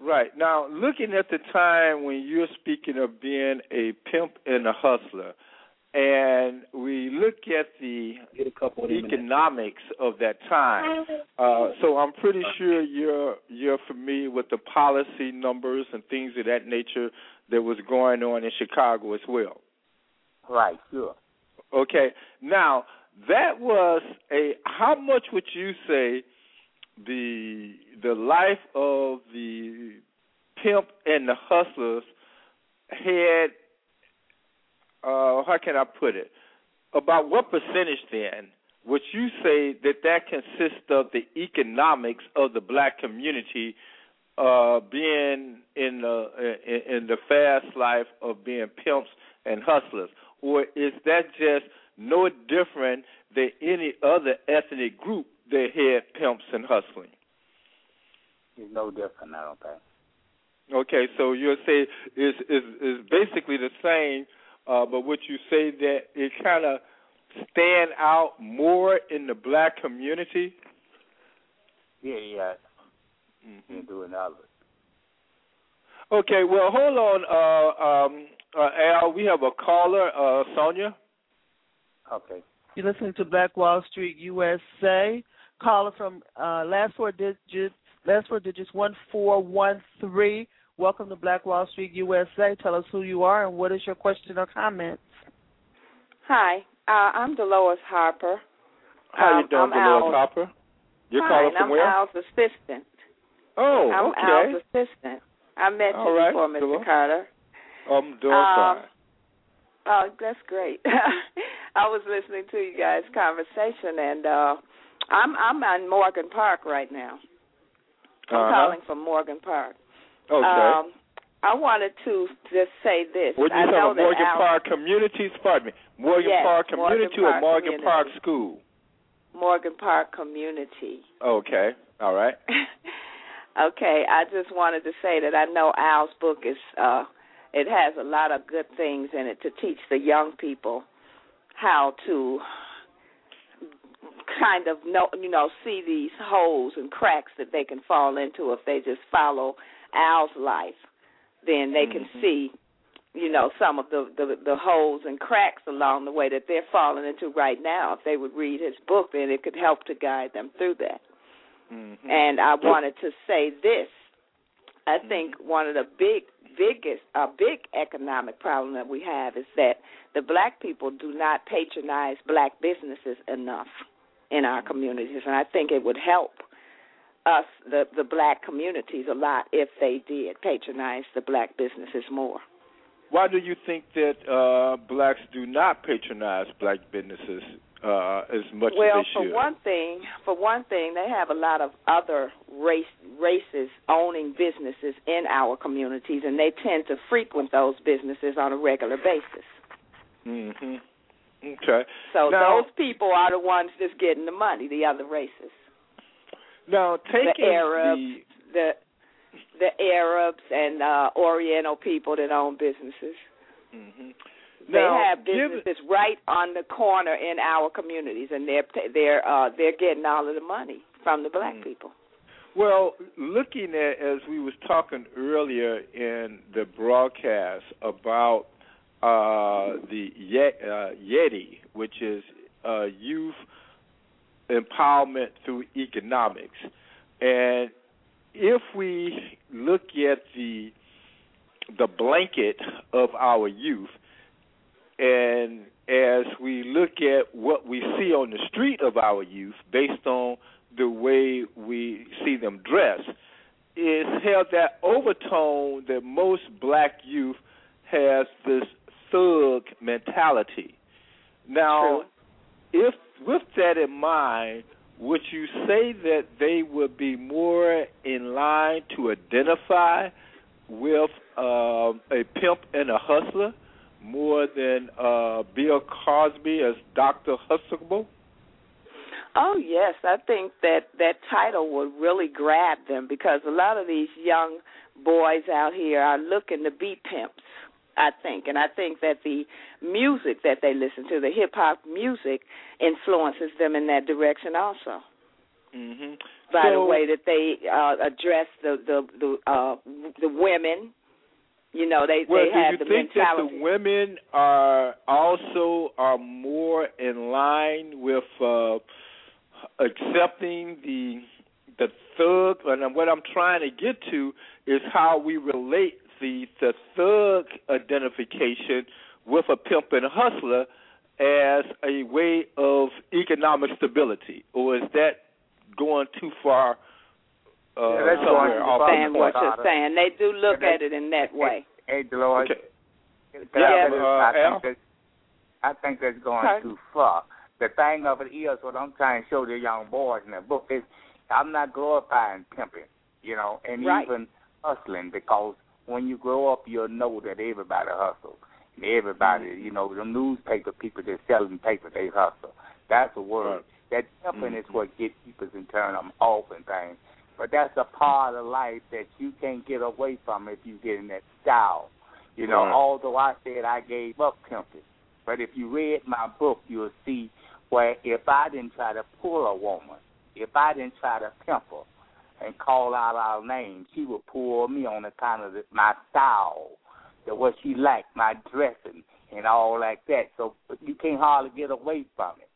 Right. Now, looking at the time when you're speaking of being a pimp and a hustler, and we look at the economics of that time, uh, so I'm pretty sure you're you're familiar with the policy numbers and things of that nature that was going on in Chicago as well. Right, sure. Okay. Now that was a. How much would you say the the life of the pimp and the hustlers had? Uh, how can I put it? About what percentage then would you say that that consists of the economics of the black community uh, being in the in, in the fast life of being pimps and hustlers, or is that just no different than any other ethnic group that had pimps and hustling? It's no different, I don't think. Okay, so you'll say is is is basically the same, uh, but would you say that it kind of stand out more in the black community? Yeah, yeah. Mm-hmm. You do another. Okay, well, hold on, uh, um, uh, Al. We have a caller, uh, Sonja. Okay. You're listening to Black Wall Street USA. Caller from uh, last four digits, last four digits one four one three. Welcome to Black Wall Street USA. Tell us who you are and what is your question or comment. Hi, uh, I'm Dolores Harper. How Um, you doing, I'm Dolores Al's- Hopper? You're Fine, calling from I'm where? Al's assistant. oh, I'm okay. Al's assistant. I met All you right, before, Mr. Dolores. Carter. I'm doing Um, fine. Oh, that's great. <laughs> I was listening to you guys' conversation, and uh I'm I'm on Morgan Park right now. I'm Uh-huh. calling from Morgan Park. Okay. Um, I wanted to just say this. what do I you know talking about? Morgan Al- Park Communities? Pardon me. Morgan Yes, Park Morgan Community or Park Morgan Community. Park School? Morgan Park Community. Okay. All right. <laughs> okay, I just wanted to say that I know Al's book is uh it has a lot of good things in it to teach the young people how to kind of know you know see these holes and cracks that they can fall into if they just follow Al's life then they can Mhm. see you know some of the, the the holes and cracks along the way that they're falling into right now if they would read his book then it could help to guide them through that Mm-hmm. and I wanted to say this. I think one of the big, biggest, a big economic problem that we have is that the black people do not patronize black businesses enough in our communities, and I think it would help us, the the black communities, a lot if they did patronize the black businesses more. Why do you think that uh, blacks do not patronize black businesses uh, as much well, as they for one thing, for one thing, they have a lot of other race races owning businesses in our communities, and they tend to frequent those businesses on a regular basis. hmm Okay. So Now- those people are the ones that's getting the money, the other races, Now, taking the Arabs, the the the Arabs and uh Oriental people that own businesses. Mhm. They Now, have given- businesses right on the corner in our communities, and they're they're uh they're getting all of the money from the black Mm. people. Well, looking at as we was talking earlier in the broadcast about uh, the Ye- uh, Yeti, which is uh, youth empowerment through economics, and if we look at the the blanket of our youth, and as we look at what we see on the street of our youth, based on the way we see them dress, is held that overtone that most black youth has this thug mentality. Now, if with that in mind, would you say that they would be more in line to identify with uh, a pimp and a hustler more than uh, Bill Cosby as Doctor Huxtable? Oh yes, I think that that title would really grab them because a lot of these young boys out here are looking to be pimps. I think, and I think that the music that they listen to, the hip hop music, influences them in that direction also. Mm-hmm. By so, the way that they uh, address the the the uh, the women, you know, they well, they do have you the think mentality. that the women are also are more in line with uh, accepting the the thug? And what I'm trying to get to is how we relate the the thug identification with a pimp and a hustler as a way of economic stability, or is that going too far? Uh, Yeah, that's somewhere going off too the Understand what point? you're saying. They do look Yeah, at it in that way. Hey, Dolores. Okay. Yeah, I, uh, I think that I think that's going Okay. too far. The thing of it is, what I'm trying to show the young boys in the book is, I'm not glorifying pimping, you know, and Right. even hustling because when you grow up, you'll know that everybody hustles. And everybody, Mm-hmm. you know, the newspaper people that selling paper, they hustle. That's a word. That pimping is Mhm. what get people and turn them off and things. But that's a part of life that you can't get away from if you get in that style. You know, Right. although I said I gave up pimping, but if you read my book, you'll see where if I didn't try to pull a woman, if I didn't try to pimp her and call out our names, she would pull me on account of my style, the what she liked, my dressing and all like that. So you can't hardly get away from it.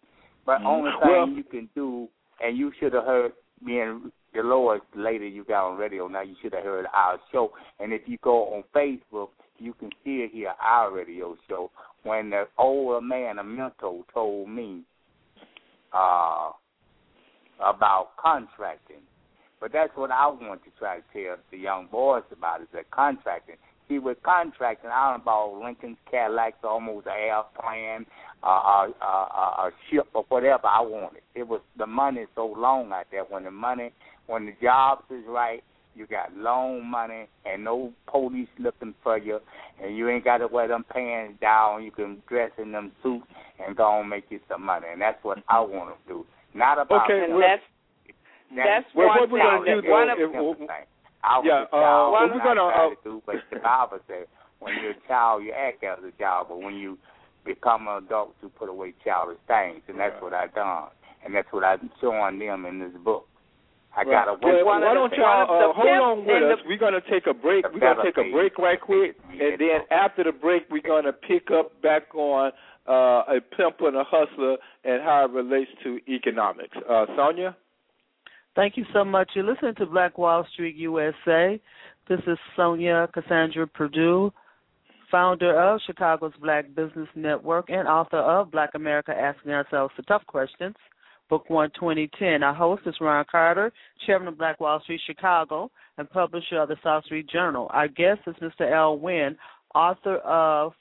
But Mm. only thing Well- you can do, and you should have heard me and the Lord lady you got on radio now, you should have heard our show. And if you go on Facebook, you can still hear our radio show. When the older man, a mentor, told me uh, about contracting. But that's what I want to try to tell the young boys about is that contracting. See, with contracting, I don't bought Lincoln's Cadillacs, almost an airplane, uh, a, a, a, a ship, or whatever I wanted. It was the money so long out there. When the money, when the jobs is right, you got loan money and no police looking for you, and you ain't got to wear them pants down. You can dress in them suits and go and make you some money, and that's what I want to do. Not about Okay, And that's that- that's Well, what we're gonna do, though, one of if- simple thing. I was Yeah, a child, uh, when we're gonna, uh, to do, but the Bible says when you're a child, you act as a child, but when you become an adult, you put away childish things, and that's what I done, and that's what I'm showing them in this book. I got to Well, one why don't y'all one of the uh, hold on with us? the- We're gonna take a break. We're gonna take a break right quick, and then after the break, we're gonna pick up back on uh, a pimp and a hustler and how it relates to economics. Uh, Sonja. Thank you so much. You're listening to Black Wall Street USA. This is Sonja Cassandra Perdue, founder of Chicago's Black Business Network and author of Black America Asking Ourselves the Tough Questions, Book One 2010. Our host is Ron Carter, chairman of Black Wall Street Chicago and publisher of the South Street Journal. Our guest is Mr. Al Wynn, author of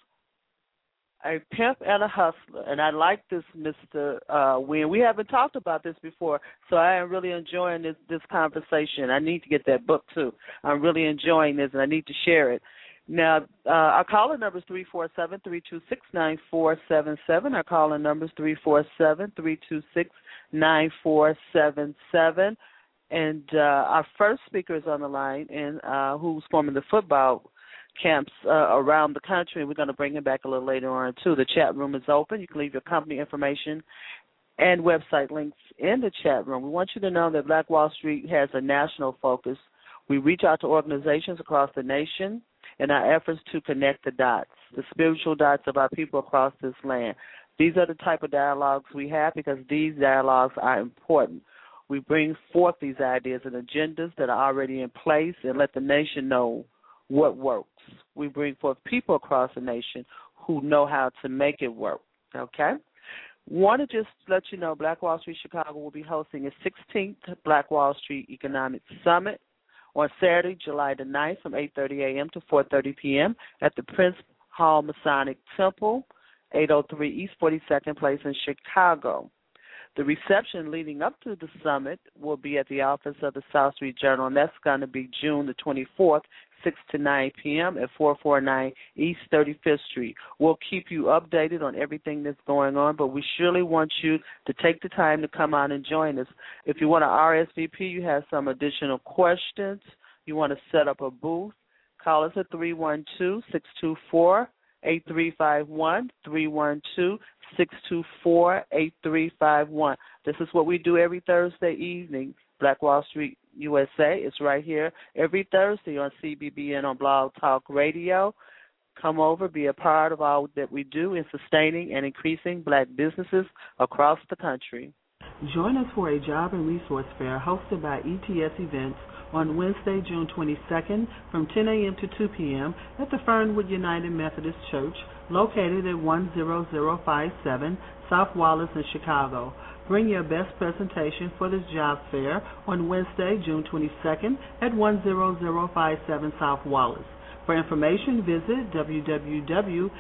a pimp and a hustler. And I like this, Mr. Uh. We haven't talked about this before, so I am really enjoying this this conversation. I need to get that book too. I'm really enjoying this, and I need to share it. Now, uh, our caller number is three four seven three two six nine four seven seven. Our caller number is three four seven three two six nine four seven seven. And uh, our first speaker is on the line, and uh, who's forming the football camps uh, around the country. We're going to bring him back a little later on too. The chat room is open. You can leave your company information and website links in the chat room. We want you to know that Black Wall Street has a national focus. We reach out to organizations across the nation in our efforts to connect the dots, the spiritual dots of our people across this land. These are the type of dialogues we have because these dialogues are important. We bring forth these ideas and agendas that are already in place and let the nation know what works. We bring forth people across the nation who know how to make it work. Okay? Want to just let you know Black Wall Street Chicago will be hosting its 16th Black Wall Street Economic Summit on Saturday, July the 9th from 8:30 a.m. to 4:30 p.m. at the Prince Hall Masonic Temple, 803 East 42nd Place in Chicago. The reception leading up to the summit will be at the office of the South Street Journal, and that's going to be June the 24th 6 to 9 p.m. at 449 East 35th Street. We'll keep you updated on everything that's going on, but we surely want you to take the time to come out and join us. If you want to RSVP, you have some additional questions, you want to set up a booth, call us at 312 624 8351 312 624 8351. This is what we do every Thursday evening. Black Wall Street USA. It's right here every Thursday on CBBN on Blog Talk Radio. Come over, be a part of all that we do in sustaining and increasing black businesses across the country. Join us for a job and resource fair hosted by ETS Events on Wednesday, June 22nd from 10 a.m. to 2 p.m. at the Fernwood United Methodist Church located at 10057 South Wallace in Chicago. Bring your best presentation for this job fair on Wednesday, June 22nd at 10057 South Wallace. For information, visit www.etsceo.com.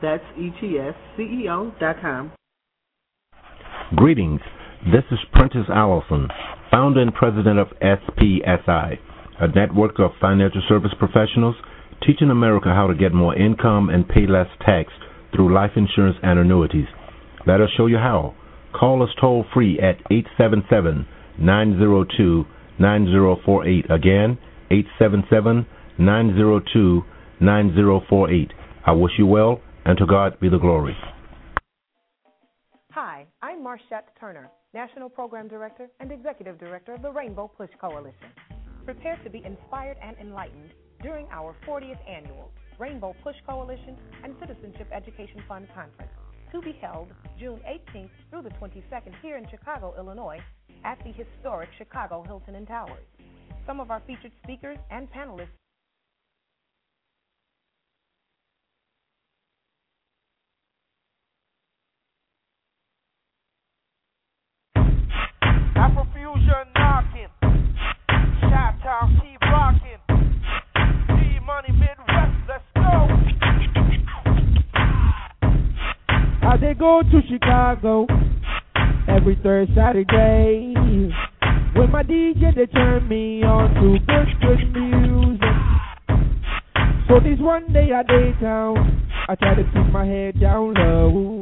That's etsceo.com. Greetings. This is Prentice Allison, founder and president of SPSI, a network of financial service professionals teaching America how to get more income and pay less tax through life insurance and annuities. Let us show you how. Call us toll free at 877 902 9048. Again, 877 902 9048. I wish you well, and to God be the glory. Hi, I'm Marshette Turner, National Program Director and Executive Director of the Rainbow Push Coalition. Prepare to be inspired and enlightened during our 40th annual Rainbow Push Coalition and Citizenship Education Fund Conference to be held June 18th through the 22nd here in Chicago, Illinois, at the historic Chicago Hilton and Towers. Some of our featured speakers and panelists Afrofusion knocking, rocking, I they go to Chicago every third Saturday. With my DJ, they turn me on to good, good music. So this one day I day town, I try to keep my head down low.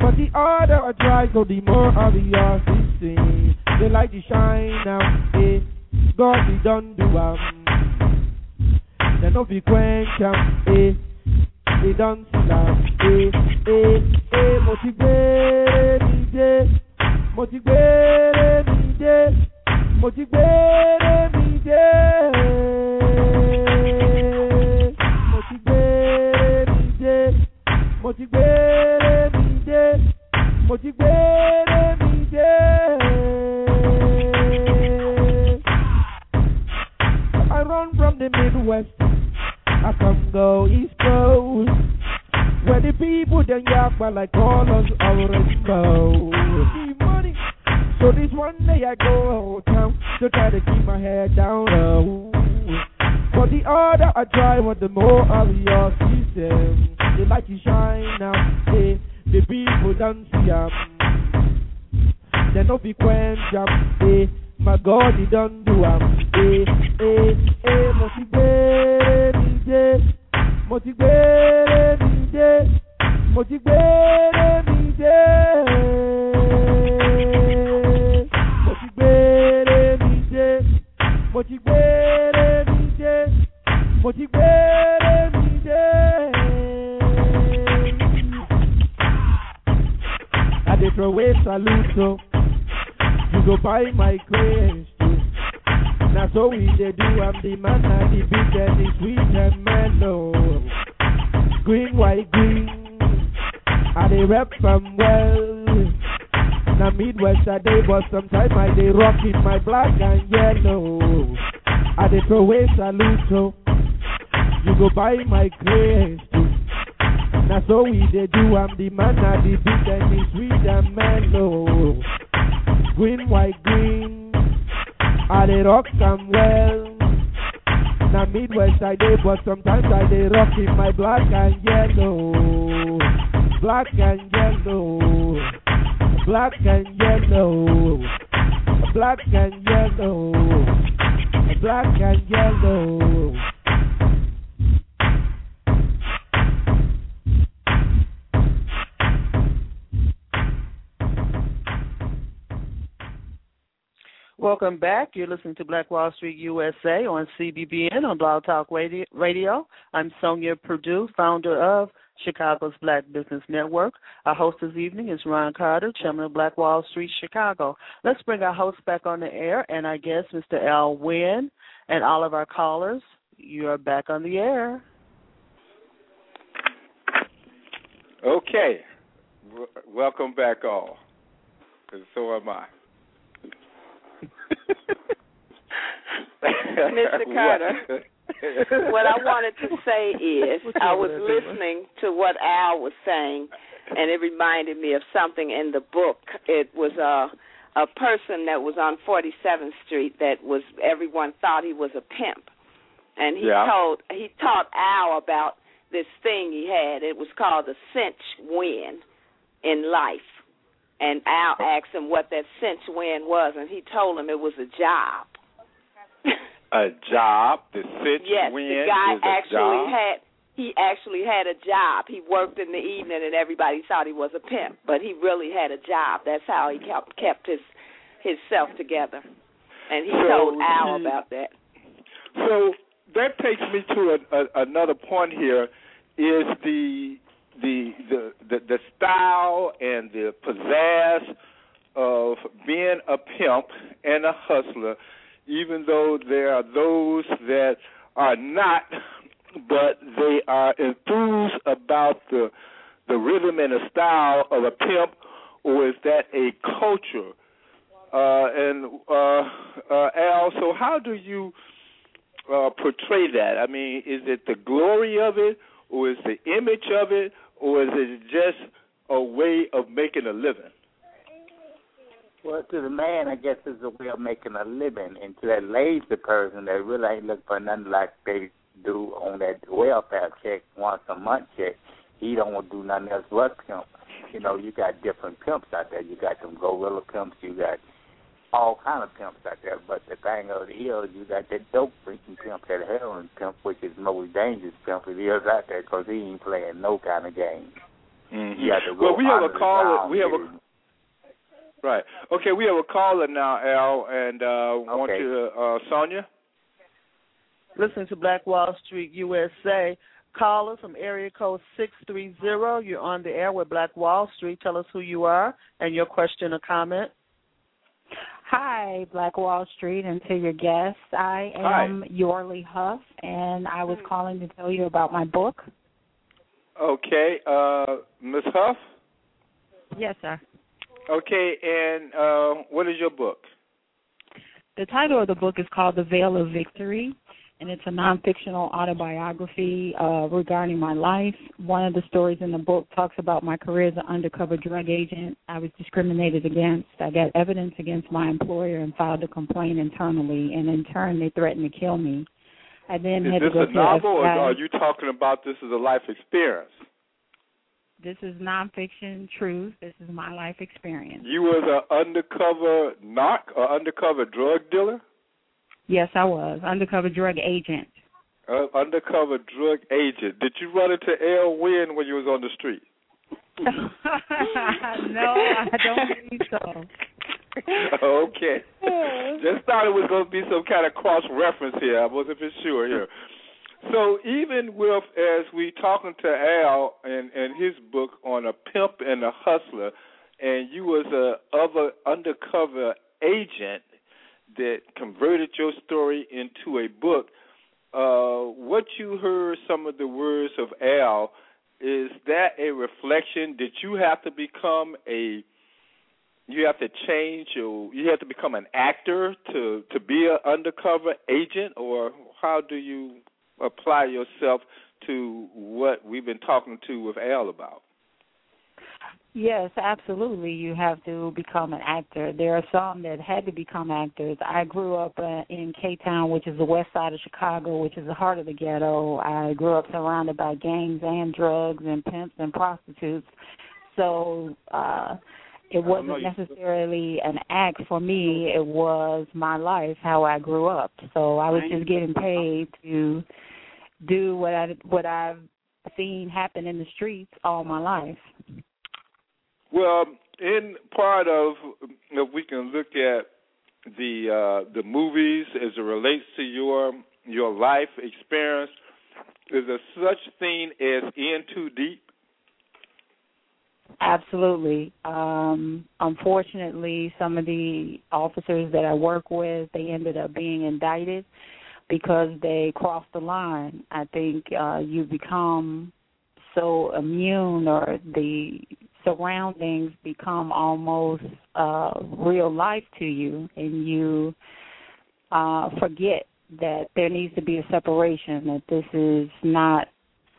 But the harder I try, so the more obvious it seems. They like to shine now, eh? God, he done do um. They no am, eh? He done slam, eh? Eh? Eh? Mo ti gbé mi dé, mo ti gbé mi dé, mo ti gbé mi dé. Mo ti gbé mi dé, mo ti gbé mi dé, mo ti gbé mi dé. I run from the Midwest, I come go East Coast. Where the people then yak but like all us already know. See money. So this one day I go town to try to keep my head down low. But the harder I try, what the more obvious system. They like to shine now. Hey, the people don't see 'em. They no be quench 'em. Hey, my God, he done do 'em. Hey, hey, hey, mo ti gbé mi dé. Mo ti gbé mi dé. Mo ti gbé mi dé. Mo ti gbé mi dé. Mo ti gbé mi dé. Mo ti gbé mi dé. I dey throw away salute so you go buy my grace Na so we dey do I'm the man and the beat and the sweet and mellow. Green, white, green. I dey rap from well. Na Midwest I dey, but sometimes I dey rock in my black and yellow. I dey throw away salute so you go buy my grace too. Na so we dey do I'm the man and the beat and the sweet and mellow. Green, white, green. I dey rock am well. Na Midwest I dey, but sometimes I dey rock in my black and yellow. black and yellow, black and yellow, black and yellow, black and yellow. Welcome back. You're listening to Black Wall Street USA on CBBN on Blog Talk Radio. I'm Sonja Perdue, founder of Chicago's Black Business Network. Our host this evening is Ron Carter, chairman of Black Wall Street Chicago. Let's bring our host back on the air, and I guess Mr. Al Wynn and all of our callers, you are back on the air. Okay. W- welcome back, all. So am I. Mr. Carter, what I wanted to say <laughs> is I was listening to what Al was saying, and it reminded me of something in the book. It was a a person that was on 47th Street that was everyone thought he was a pimp, and he Yeah. told he taught Al about this thing he had. It was called the cinch win in life. And Al asked him what that cinch win was, and he told him it was a job. A job, the cinch yes, win the guy is actually had he actually had a job. He worked in the evening, and everybody thought he was a pimp, but he really had a job. That's how he kept kept his his self together. And he So told Al he- about that. So that takes me to a, a, another point here is the the, the the the style and the pizzazz of being a pimp and a hustler, even though there are those that are not, but they are enthused about the the rhythm and the style of a pimp, or is that a culture? Uh, and uh, uh, Al, so how do you uh, portray that? I mean, is it the glory of it, or is the image of it, or is it just a way of making a living? Well, to the man, I guess it's a way of making a living, and to that lazy person that really ain't looking for nothing like they do on that welfare check once a month check, he don't want to do nothing else but pimp. You know, you got different pimps out there. You got them gorilla pimps. You got all kind of pimps out there. But the thing of it is, you got that dope drinking pimp, that heroin pimp, which is the most dangerous pimp it is out there because he ain't playing no kind of game. Mm-hmm. You got to go Well, we have a the caller. We have get a right. Okay, we have a caller now, Al, and uh, want Okay. you, uh, Sonja. Listen to Black Wall Street USA. Caller from area code 630. You're on the air with Black Wall Street. Tell us who you are and your question or comment. Hi, Black Wall Street, and to your guests. I am Yorley Huff, and I was calling to tell you about my book. Okay, uh, Miss Huff. Yes, sir. Okay, and uh, what is your book? The title of the book is called The Veil of Victory, and it's a non-fictional autobiography uh, regarding my life. One of the stories in the book talks about my career as an undercover drug agent. I was discriminated against. I got evidence against my employer and filed a complaint internally, and in turn, they threatened to kill me. I then Is had this to go a novel, or are you talking about this as a life experience? This is nonfiction truth. This is my life experience. You was an undercover narc or undercover drug dealer? Yes, I was undercover drug agent. Uh, undercover drug agent. Did you run into Al Wynn when you was on the street? <laughs> no, I don't believe so. <laughs> okay. Just thought it was going to be some kind of cross reference here. I wasn't for sure here. So even with as we talking to Al and and his book on a pimp and a hustler, and you was a other undercover agent that converted your story into a book. Uh, what you heard some of the words of Al is that a reflection? Did you have to become a you have to change your you have to become an actor to to be an undercover agent or how do you apply yourself to what we've been talking to with Al about Yes, absolutely. You have to become an actor. There are some that had to become actors. I grew up uh, in K Town, which is the west side of Chicago, which is the heart of the ghetto. I grew up surrounded by gangs and drugs and pimps and prostitutes. So uh it wasn't necessarily an act for me. It was my life, how I grew up. So I was just getting paid to do what I what I've seen happen in the streets all my life. Well, in part of if we can look at the uh, the movies as it relates to your your life experience, is there such thing as in too deep? Absolutely. Um, unfortunately, some of the officers that I work with, they ended up being indicted because they crossed the line. I think uh, you become so immune, or the surroundings become almost uh, real life to you, and you uh, forget that there needs to be a separation. That this is not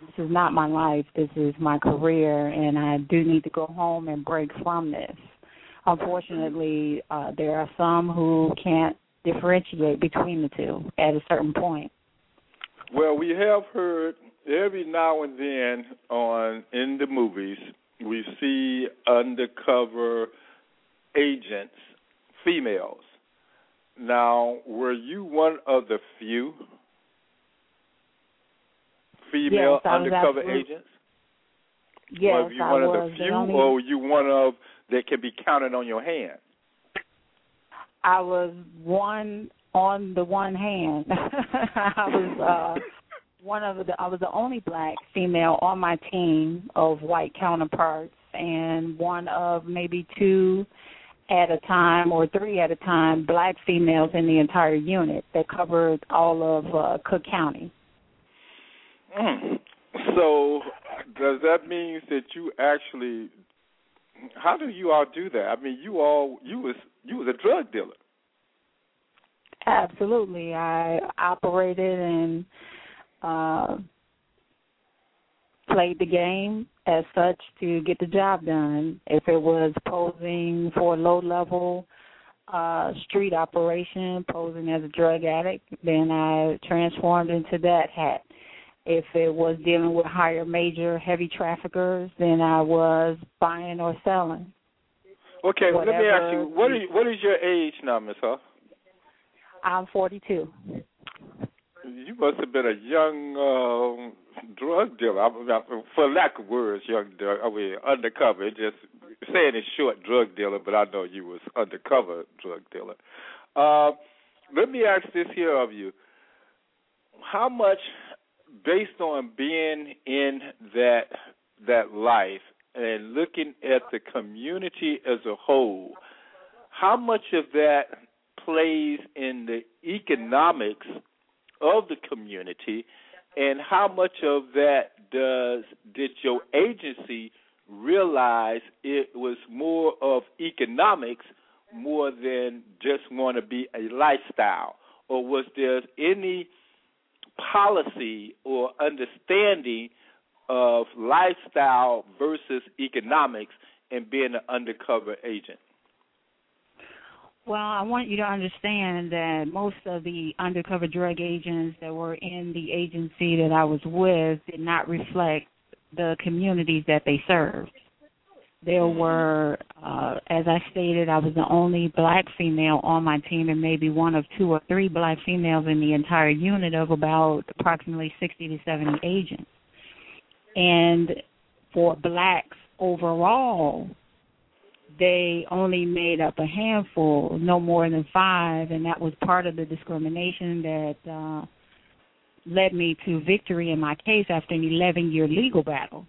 this is not my life. This is my career, and I do need to go home and break from this. Unfortunately, uh, there are some who can't differentiate between the two at a certain point. Well, we have heard every now and then on in the movies we see undercover agents, females. Now, were you one of the few female Yes, undercover agents? Yes, were you I one was. of the The few, only- or were you one of that can be counted on your hand? I was one on the one hand. <laughs> I was uh one of the I was the only black female on my team of white counterparts and one of maybe two at a time or three at a time black females in the entire unit that covered all of uh, Cook County. Mm. So, does that mean that you actually? How do you all do that? I mean, you all you was you was a drug dealer. Absolutely. I operated and uh played the game as such to get the job done. If it was posing for a low level uh street operation, posing as a drug addict, then I transformed into that hat. If it was dealing with higher major heavy traffickers, then I was buying or selling. Okay, let me ask you what is what is your age now, Miss Huff? I'm 42. You must have been a young um, drug dealer. I, for lack of words, young drug. I mean, undercover. Just saying it's short drug dealer, but I know you was undercover drug dealer. Uh, let me ask this here of you: How much, based on being in that that life and looking at the community as a whole, how much of that plays in the economics of the community and how much of that does did your agency realize it was more of economics more than just want to be a lifestyle? Or was there any policy or understanding of lifestyle versus economics and being an undercover agent Well, I want you to understand that most of the undercover drug agents that were in the agency that I was with did not reflect the communities that they served. There were, uh, as I stated, I was the only black female on my team and maybe one of two or three black females in the entire unit of about approximately 60 to 70 agents. And for blacks overall, they only made up a handful, no more than five, and that was part of the discrimination that uh, led me to victory in my case after an 11 year legal battle.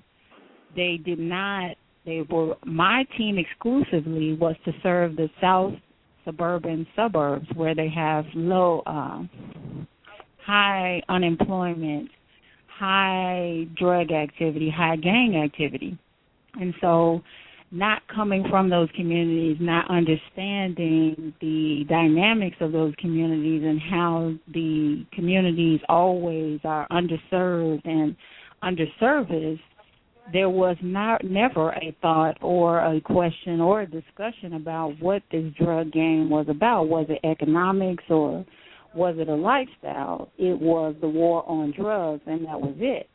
They did not, they were, my team exclusively was to serve the south suburban suburbs where they have low, uh, high unemployment, high drug activity, high gang activity. And so, not coming from those communities, not understanding the dynamics of those communities and how the communities always are underserved and underserviced, there was not never a thought or a question or a discussion about what this drug game was about. Was it economics or was it a lifestyle? It was the war on drugs, and that was it.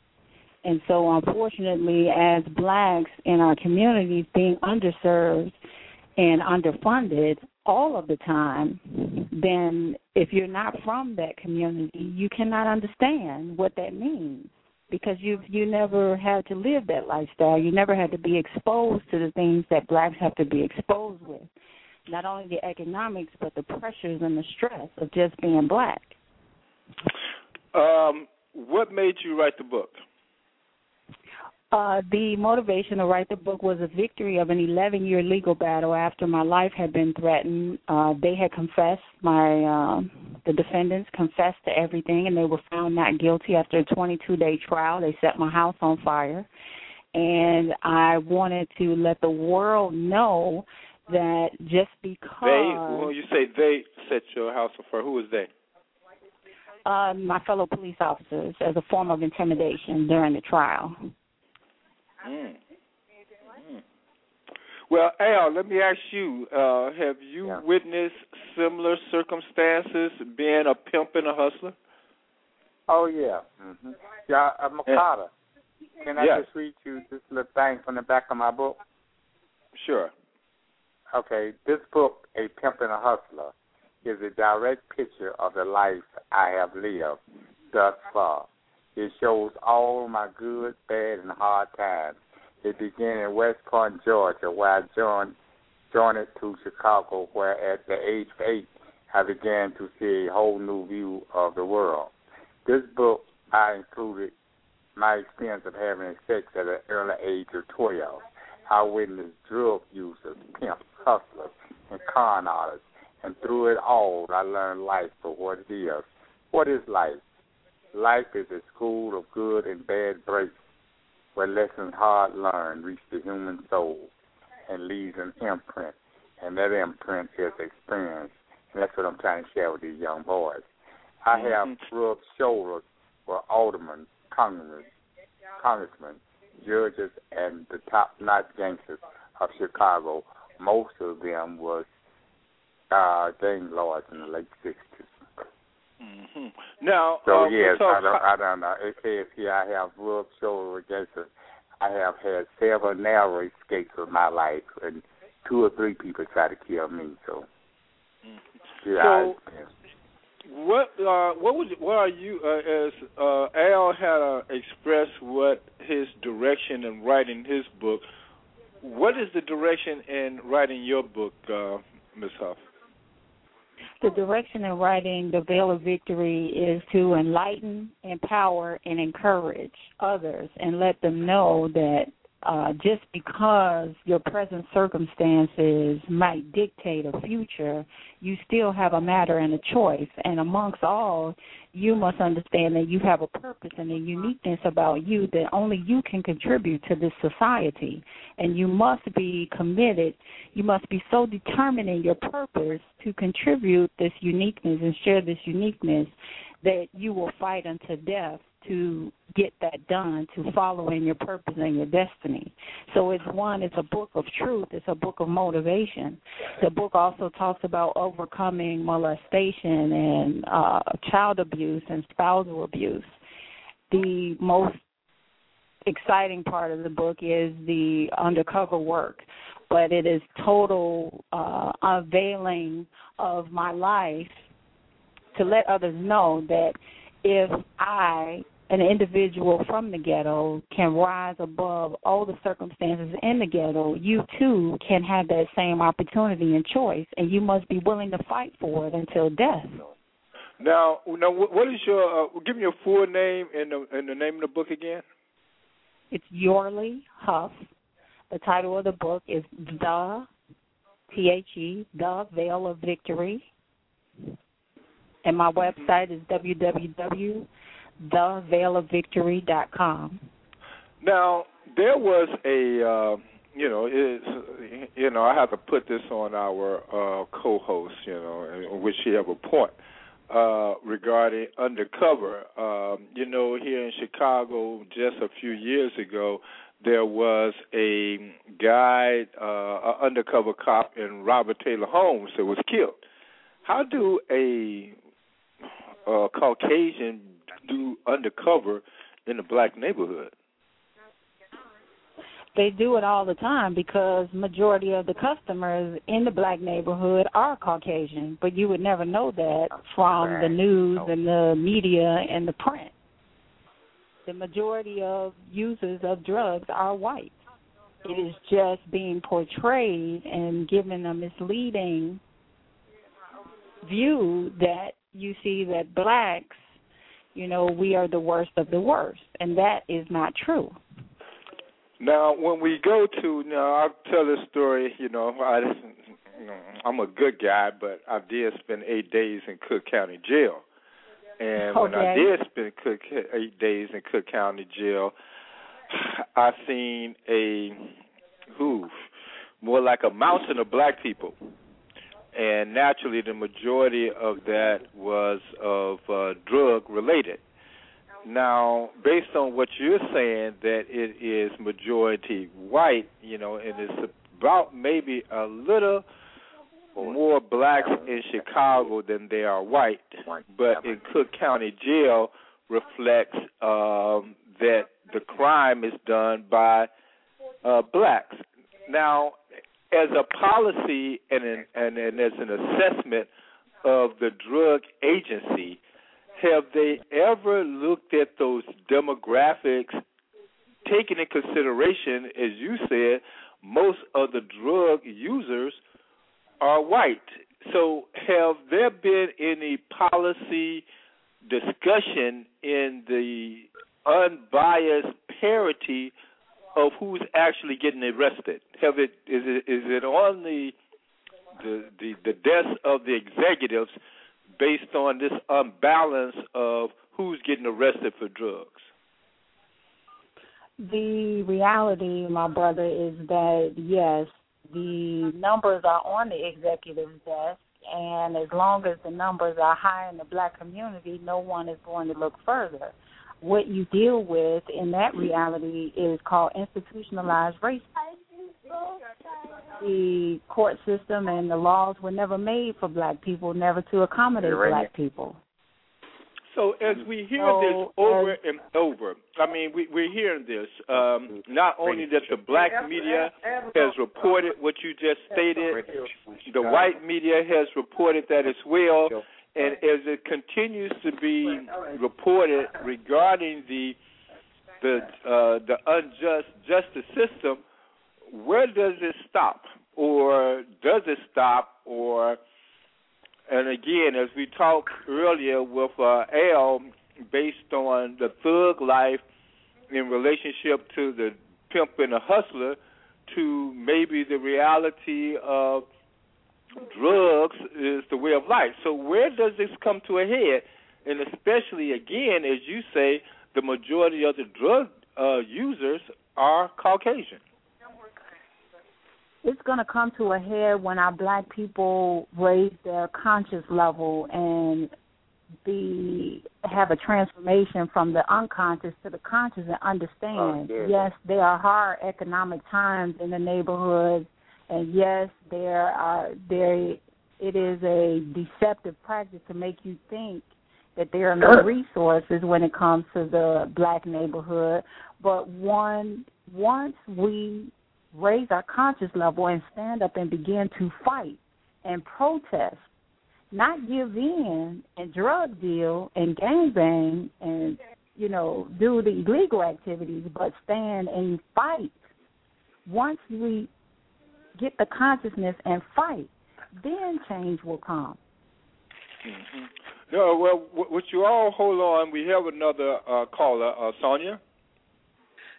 And so, unfortunately, as blacks in our communities being underserved and underfunded all of the time, then if you're not from that community, you cannot understand what that means because you you never had to live that lifestyle. You never had to be exposed to the things that blacks have to be exposed with. Not only the economics, but the pressures and the stress of just being black. Um, what made you write the book? Uh, the motivation to write the book was a victory of an 11 year legal battle after my life had been threatened. Uh, they had confessed, my uh, the defendants confessed to everything, and they were found not guilty after a 22 day trial. They set my house on fire. And I wanted to let the world know that just because. They, when you say they set your house on fire, who was they? Uh, my fellow police officers as a form of intimidation during the trial. Mm. Mm. Well, Al, let me ask you: uh, Have you Yeah. witnessed similar circumstances, being a pimp and a hustler? Oh yeah. hmm Yeah, a Makata. Can I Yeah. just read you this little thing from the back of my book? Sure. Okay, this book, A Pimp and a Hustler, is a direct picture of the life I have lived thus far. It shows all my good, bad, and hard times. It began in West Point, Georgia, where I joined, joined it to Chicago, where at the age of eight, I began to see a whole new view of the world. This book, I included my experience of having sex at an early age of 12. I witnessed drug users, pimps, hustlers, and con artists. And through it all, I learned life for what it is. What is life? Life is a school of good and bad breaks where lessons hard learned reach the human soul and leaves an imprint. And that imprint is experience. And that's what I'm trying to share with these young boys. I have rubbed shoulders with aldermen, congressmen, congressmen, judges, and the top-notch gangsters of Chicago. Most of them was uh, gang lords in the late '60s. Now, So uh, yes, so I don't, I don't know. It says here I have rubbed shoulders with gangsters. I have had several narrow escapes of my life, and two or three people tried to kill me. So, yeah, So- I, What uh, what was what are you uh, as uh, Al had uh, expressed what his direction in writing his book? What is the direction in writing your book, uh, Ms. Huff? The direction in writing The Veil of Victory is to enlighten, empower, and encourage others and let them know that uh, just because your present circumstances might dictate a future, you still have a matter and a choice. And amongst all, you must understand that you have a purpose and a uniqueness about you that only you can contribute to this society. And you must be committed, you must be so determined in your purpose to contribute this uniqueness and share this uniqueness that you will fight unto death to get that done, to follow in your purpose and your destiny. So it's one, it's a book of truth, it's a book of motivation. The book also talks about overcoming molestation and uh, child abuse and spousal abuse. The most exciting part of the book is the undercover work, but it is total uh, unveiling of my life to let others know that if I, an individual from the ghetto, can rise above all the circumstances in the ghetto, you too can have that same opportunity and choice, and you must be willing to fight for it until death. Now, now, what is your? Uh, give me your full name and the and the name of the book again. It's Yorley Huff. The title of the book is The T H E The Veil of Victory. And my website is www.theveilofvictory.com. Now, there was a, uh, you know, it's, you know, I have to put this on our uh, co-host, you know, which she have a point. uh, regarding undercover. Um, you know, here in Chicago, just a few years ago, there was a guy, uh, an undercover cop in Robert Taylor Homes that was killed. How do a, a Caucasian do undercover in a black neighborhood? They do it all the time because majority of the customers in the black neighborhood are Caucasian, but you would never know that from the news oh. and the media and the print. The majority of users of drugs are white. It is just being portrayed and given a misleading view that you see that blacks, you know, we are the worst of the worst, and that is not true. Now, when we go to, you know, I'll tell this story. You know, I, you know, I'm a good guy, but I did spend eight days in Cook County Jail, and when I did spend Cook eight days in Cook County Jail, I seen a who more like a mountain of black people, and naturally, the majority of that was of uh, drug related. Now, based on what you're saying, that it is majority white, you know, and it's about maybe a little more blacks in Chicago than there are white, but in Cook County Jail reflects um, that the crime is done by uh, blacks. Now, as a policy and an, and, and as an assessment of the drug agency, have they ever looked at those demographics, taking in consideration, as you said, most of the drug users are white? So, have there been any policy discussion in the unbiased parity of who's actually getting arrested? Have it is it is it on the the the, the desk of the executives based on this unbalance of who's getting arrested for drugs? The reality, my brother, is that yes, the numbers are on the executive desk, and as long as the numbers are high in the black community, no one is going to look further. What you deal with in that reality is called institutionalized racism. The court system and the laws were never made for black people, never to accommodate black people. So as we hear So, this over and over, I mean, we, we're hearing this. Um, not only that the black media has reported what you just stated, the white media has reported that as well, and as it continues to be reported regarding the the uh, the unjust justice system, where does it stop, or does it stop, or and again, as we talked earlier with uh, Al, based on the thug life in relationship to the pimp and the hustler, to maybe the reality of drugs is the way of life. So where does this come to a head? And especially again, as you say, the majority of the drug uh, users are Caucasian. it's going to come to a head when our black people raise their conscious level and be have a transformation from the unconscious to the conscious and understand Oh, yes there are hard economic times in the neighborhood and yes there are there it is a deceptive practice to make you think that there are no resources when it comes to the black neighborhood but one once we raise our conscious level and stand up and begin to fight and protest, not give in and drug deal and gang bang and you know do the illegal activities, but stand and fight. Once we get the consciousness and fight, then change will come. hmm No, well, w- would you all hold on? We have another uh, caller, uh, Sonia.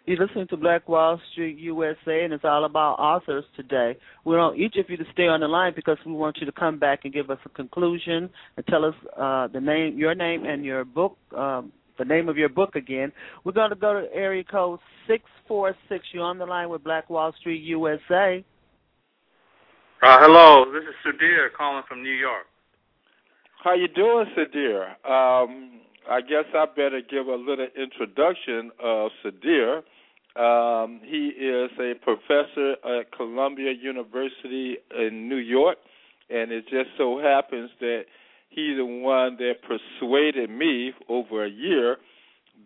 You're listening to Black Wall Street USA, and it's all about authors today. We want each of you to stay on the line because we want you to come back and give us a conclusion and tell us uh, the name, your name, and your book, um, the name of your book again. We're going to go to area code six four six. You're on the line with Black Wall Street USA. Uh, hello, this is Sudhir calling from New York. How you doing, Sudhir? Um, I guess I better give a little introduction of Sudhir. Um, he is a professor at Columbia University in New York, and it just so happens that he's the one that persuaded me over a year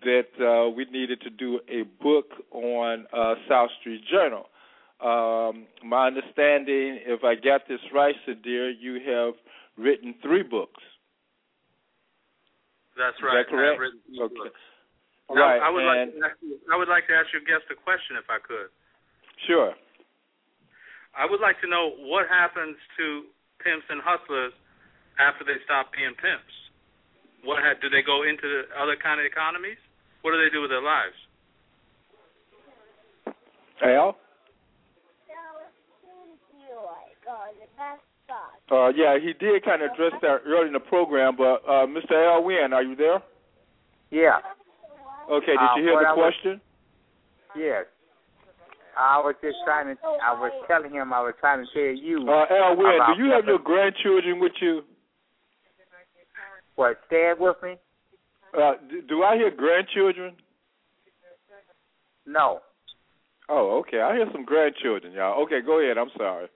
that uh, we needed to do a book on uh, South Street Journal. Um, my understanding, if I got this right, Sudhir, you have written three books. That's Is right. that correct? I've written three Okay. books. All Now, right, I would and like to ask you, I would like to ask your guest a question if I could. sure. I would like to know what happens to pimps and hustlers after they stop being pimps. What ha- do they go into the other kind of economies? What do they do with their lives? Al? Uh, yeah, he did kind of address that early in the program, but uh, Mr. Al Wynn, are you there? Yeah. Okay, did Uh, you hear the I was- question? Yes. I was just trying to. I was telling him. I was trying to tell you. Uh, Al Wynn, do you have your grandchildren with you? What? Stand with me? Uh, do, do I hear grandchildren? No. Oh, okay. I hear some grandchildren, y'all. Okay, go ahead. I'm sorry.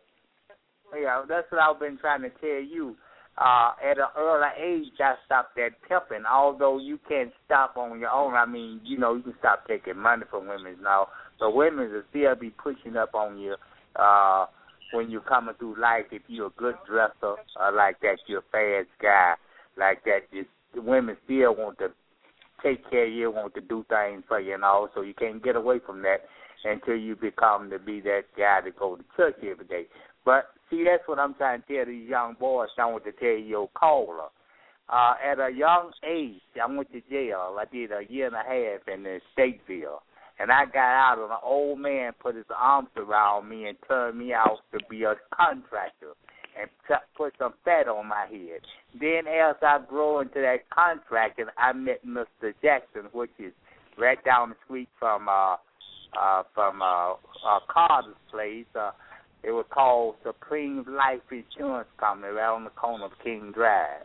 Yeah, that's what I've been trying to tell you. Uh, at an early age, I stopped that pimping. Although you can't stop on your own. I mean, you know, you can stop taking money from women now, but women will still be pushing up on you uh, when you're coming through life. If you're a good dresser, uh, like that, you're a fast guy, like that. Just, women still want to take care of you, want to do things for you, and all. So you can't get away from that until you become to be that guy to go to church every day. But see, that's what I'm trying to tell these young boys. I want to tell your caller. Uh, at a young age, I went to jail. I did a year and a half in the Stateville. And I got out, and an old man put his arms around me and turned me out to be a contractor and t- put some fat on my head. Then, as I grew into that contracting, I met Mr. Jackson, which is right down the street from uh, uh, from uh, uh, Carter's place. Uh, it was called Supreme Life Insurance Company right on the corner of King Drive.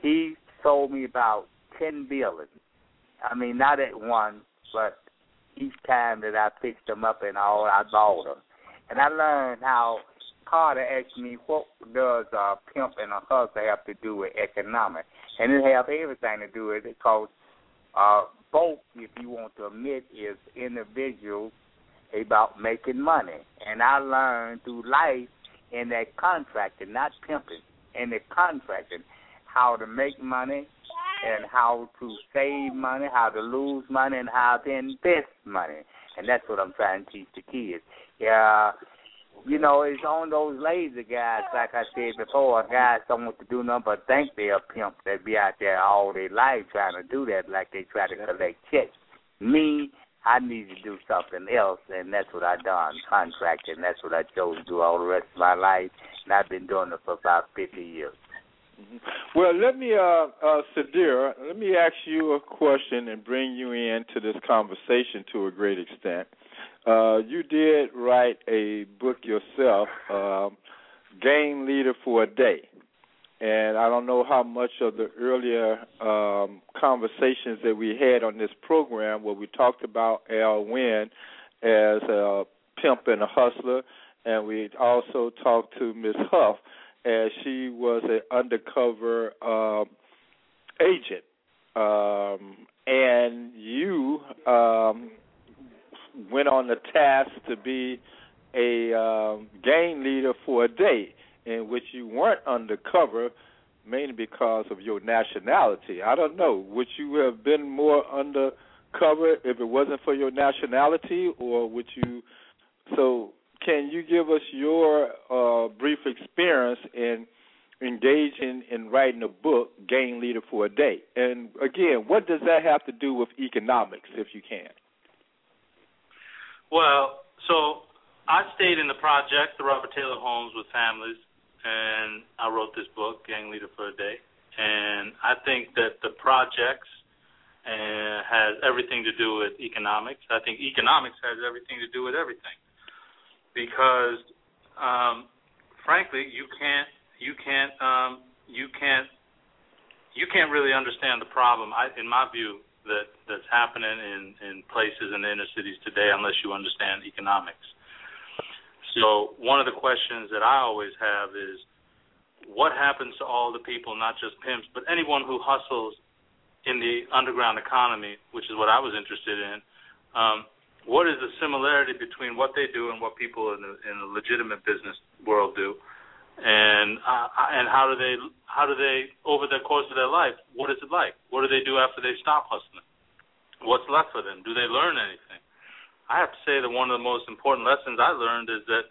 He sold me about ten. I mean, not at once, but each time that I picked them up and all, I bought them. And I learned how Carter asked me, what does a pimp and a hustler have to do with economics? And it have everything to do with it because uh, both, if you want to admit, is individuals about making money. And I learned through life in that contracting, not pimping, in the contracting, how to make money and how to save money, how to lose money, and how to invest money. And that's what I'm trying to teach the kids. Yeah, you know, it's on those lazy guys, like I said before, guys don't want to do nothing but think they're pimps that be out there all their life trying to do that like they try to collect checks. Me, I need to do something else, and that's what I done, contracting. That's what I chose to do all the rest of my life, and I've been doing it for about 50 years. Well, let me, uh, uh, Sudhir, let me ask you a question and bring you into this conversation to a great extent. Uh, you did write a book yourself, um, Gang Leader for a Day. And I don't know how much of the earlier um, conversations that we had on this program where we talked about Al Wynn as a pimp and a hustler, and we also talked to Miss Huff as she was an undercover um, agent. Um, and you um, went on the task to be a um, gang leader for a day, in which you weren't undercover, mainly because of your nationality. I don't know. Would you have been more undercover if it wasn't for your nationality, or would you? So, can you give us your uh, brief experience in engaging in writing a book, Gang Leader for a Day? And again, what does that have to do with economics, if you can? Well, so I stayed in the project, the Robert Taylor homes with families, and I wrote this book, Gang Leader for a Day. And I think that the projects uh, has everything to do with economics. I think economics has everything to do with everything, because um, frankly, you can't you can't um, you can't you can't really understand the problem, I, in my view, that that's happening in in places in the inner cities today unless you understand economics. So one of the questions that I always have is, what happens to all the people, not just pimps, but anyone who hustles in the underground economy, which is what I was interested in. Um, what is the similarity between what they do and what people in the, in the legitimate business world do? and uh, and how do they how do they over the course of their life what is it like what do they do after they stop hustling what's left for them do they learn anything i have to say that one of the most important lessons i learned is that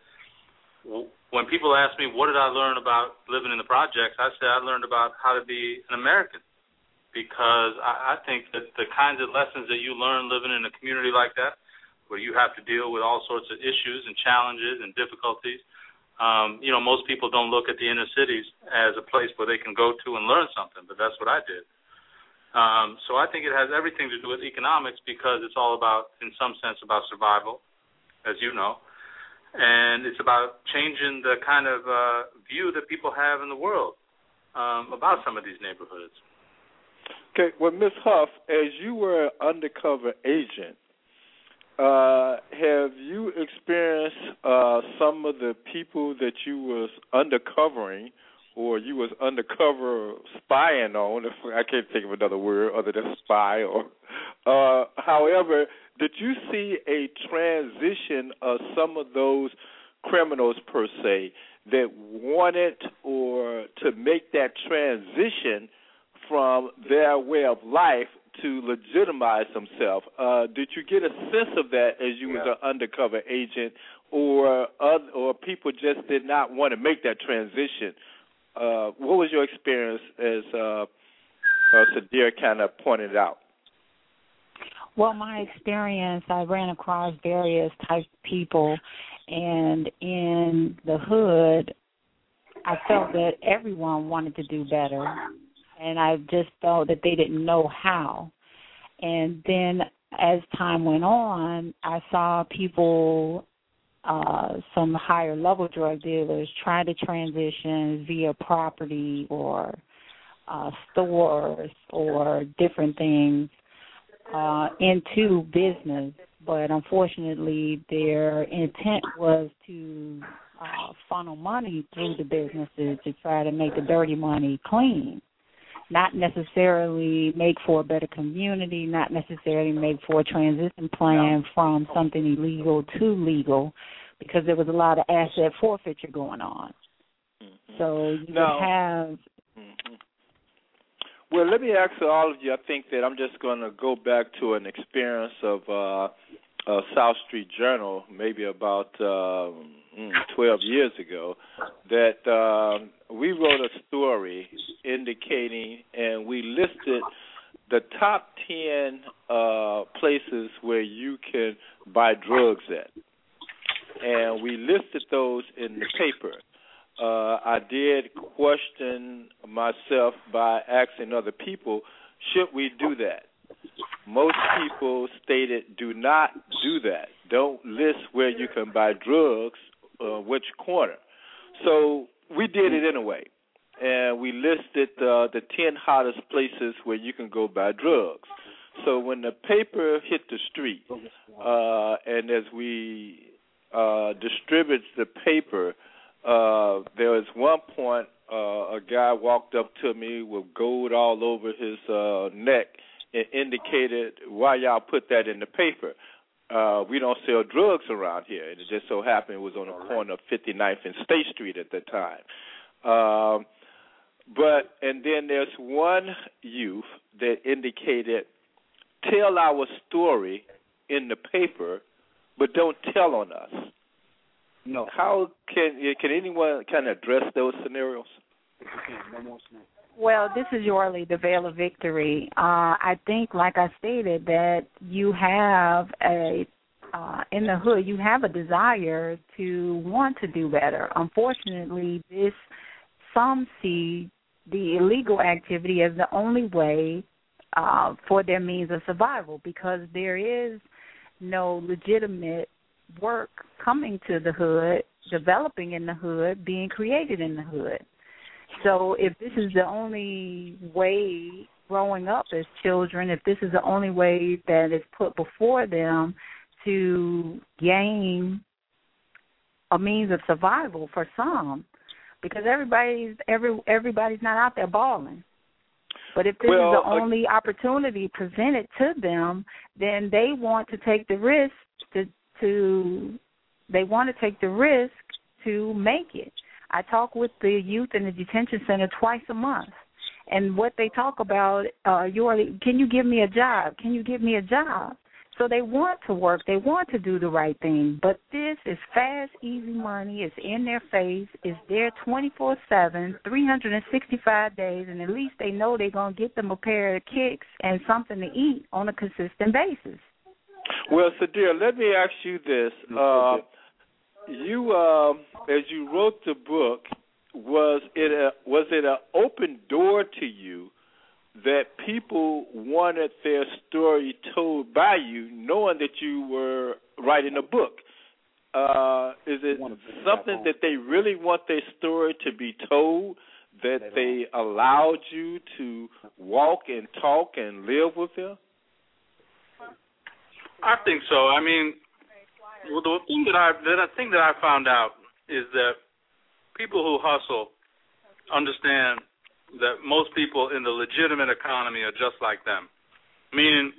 when people ask me what did i learn about living in the projects i say i learned about how to be an american because i, think that the kinds of lessons that you learn living in a community like that where you have to deal with all sorts of issues and challenges and difficulties um, you know, most people don't look at the inner cities as a place where they can go to and learn something, but that's what I did. Um, so I think it has everything to do with economics because it's all about, in some sense, about survival, as you know, and it's about changing the kind of uh, view that people have in the world um, about some of these neighborhoods. Okay, well, Miss Huff, as you were an undercover agent, uh, have you experienced uh, some of the people that you was undercovering or you was undercover spying on? If I can't think of another word other than spy. Or, uh, however, did you see a transition of some of those criminals per se that wanted or to make that transition from their way of life to legitimize themselves. Uh, did you get a sense of that as you yeah. was an undercover agent, or other, or people just did not want to make that transition? Uh, what was your experience as uh, uh, Sudhir kind of pointed out? Well, my experience, I ran across various types of people, and in the hood, I felt that everyone wanted to do better and I just felt that they didn't know how. And then as time went on, I saw people, uh, some higher level drug dealers try to transition via property or uh, stores or different things uh, into business. But unfortunately, their intent was to uh, funnel money through the businesses to try to make the dirty money clean not necessarily make for a better community, not necessarily make for a transition plan from something illegal to legal, because there was a lot of asset forfeiture going on. Mm-hmm. So you no. have. Mm-hmm. Well, let me ask all of you. I think that I'm just going to go back to an experience of uh, uh, South Street Journal, maybe about uh, 12 years ago, that um, we wrote a story indicating, and we listed the top 10 uh, places where you can buy drugs at. And we listed those in the paper. Uh, I did question myself by asking other people, should we do that? Most people stated, do not do that. Don't list where you can buy drugs, uh, which corner. So we did it anyway, and we listed uh, the ten hottest places where you can go buy drugs. So when the paper hit the street, uh, and as we uh, distribute the paper, uh, there was one point uh, a guy walked up to me with gold all over his uh, neck and indicated why y'all put that in the paper. Uh, we don't sell drugs around here. And it just so happened it was on the All corner right. of 59th and State Street at the time. Um, but and then there's one youth that indicated, tell our story in the paper, but don't tell on us. No. How can can anyone kind of address those scenarios? Well, this is Yorley, the Veil of Victory. Uh, I think, like I stated, that you have a uh, in the hood, you have a desire to want to do better. Unfortunately, this some see the illegal activity as the only way uh, for their means of survival because there is no legitimate work coming to the hood, developing in the hood, being created in the hood. So if this is the only way growing up as children, if this is the only way that is put before them to gain a means of survival for some, because everybody's every everybody's not out there balling. But if this Well, is the uh, only opportunity presented to them, then they want to take the risk to to they want to take the risk to make it. I talk with the youth in the detention center twice a month. And what they talk about, uh, your can you give me a job? Can you give me a job? So they want to work, they want to do the right thing, but this is fast, easy money. It's in their face. It's there 24 7, 365 days, and at least they know they're going to get them a pair of kicks and something to eat on a consistent basis. Well, Sudhir, let me ask you this. Uh, you, uh, as you wrote the book, was it a was it an open door to you that people wanted their story told by you, knowing that you were writing a book? Uh, is it something that they really want their story to be told? That they allowed you to walk and talk and live with them? I think so. I mean, well, the thing that I the thing that I found out is that people who hustle understand that most people in the legitimate economy are just like them. Meaning,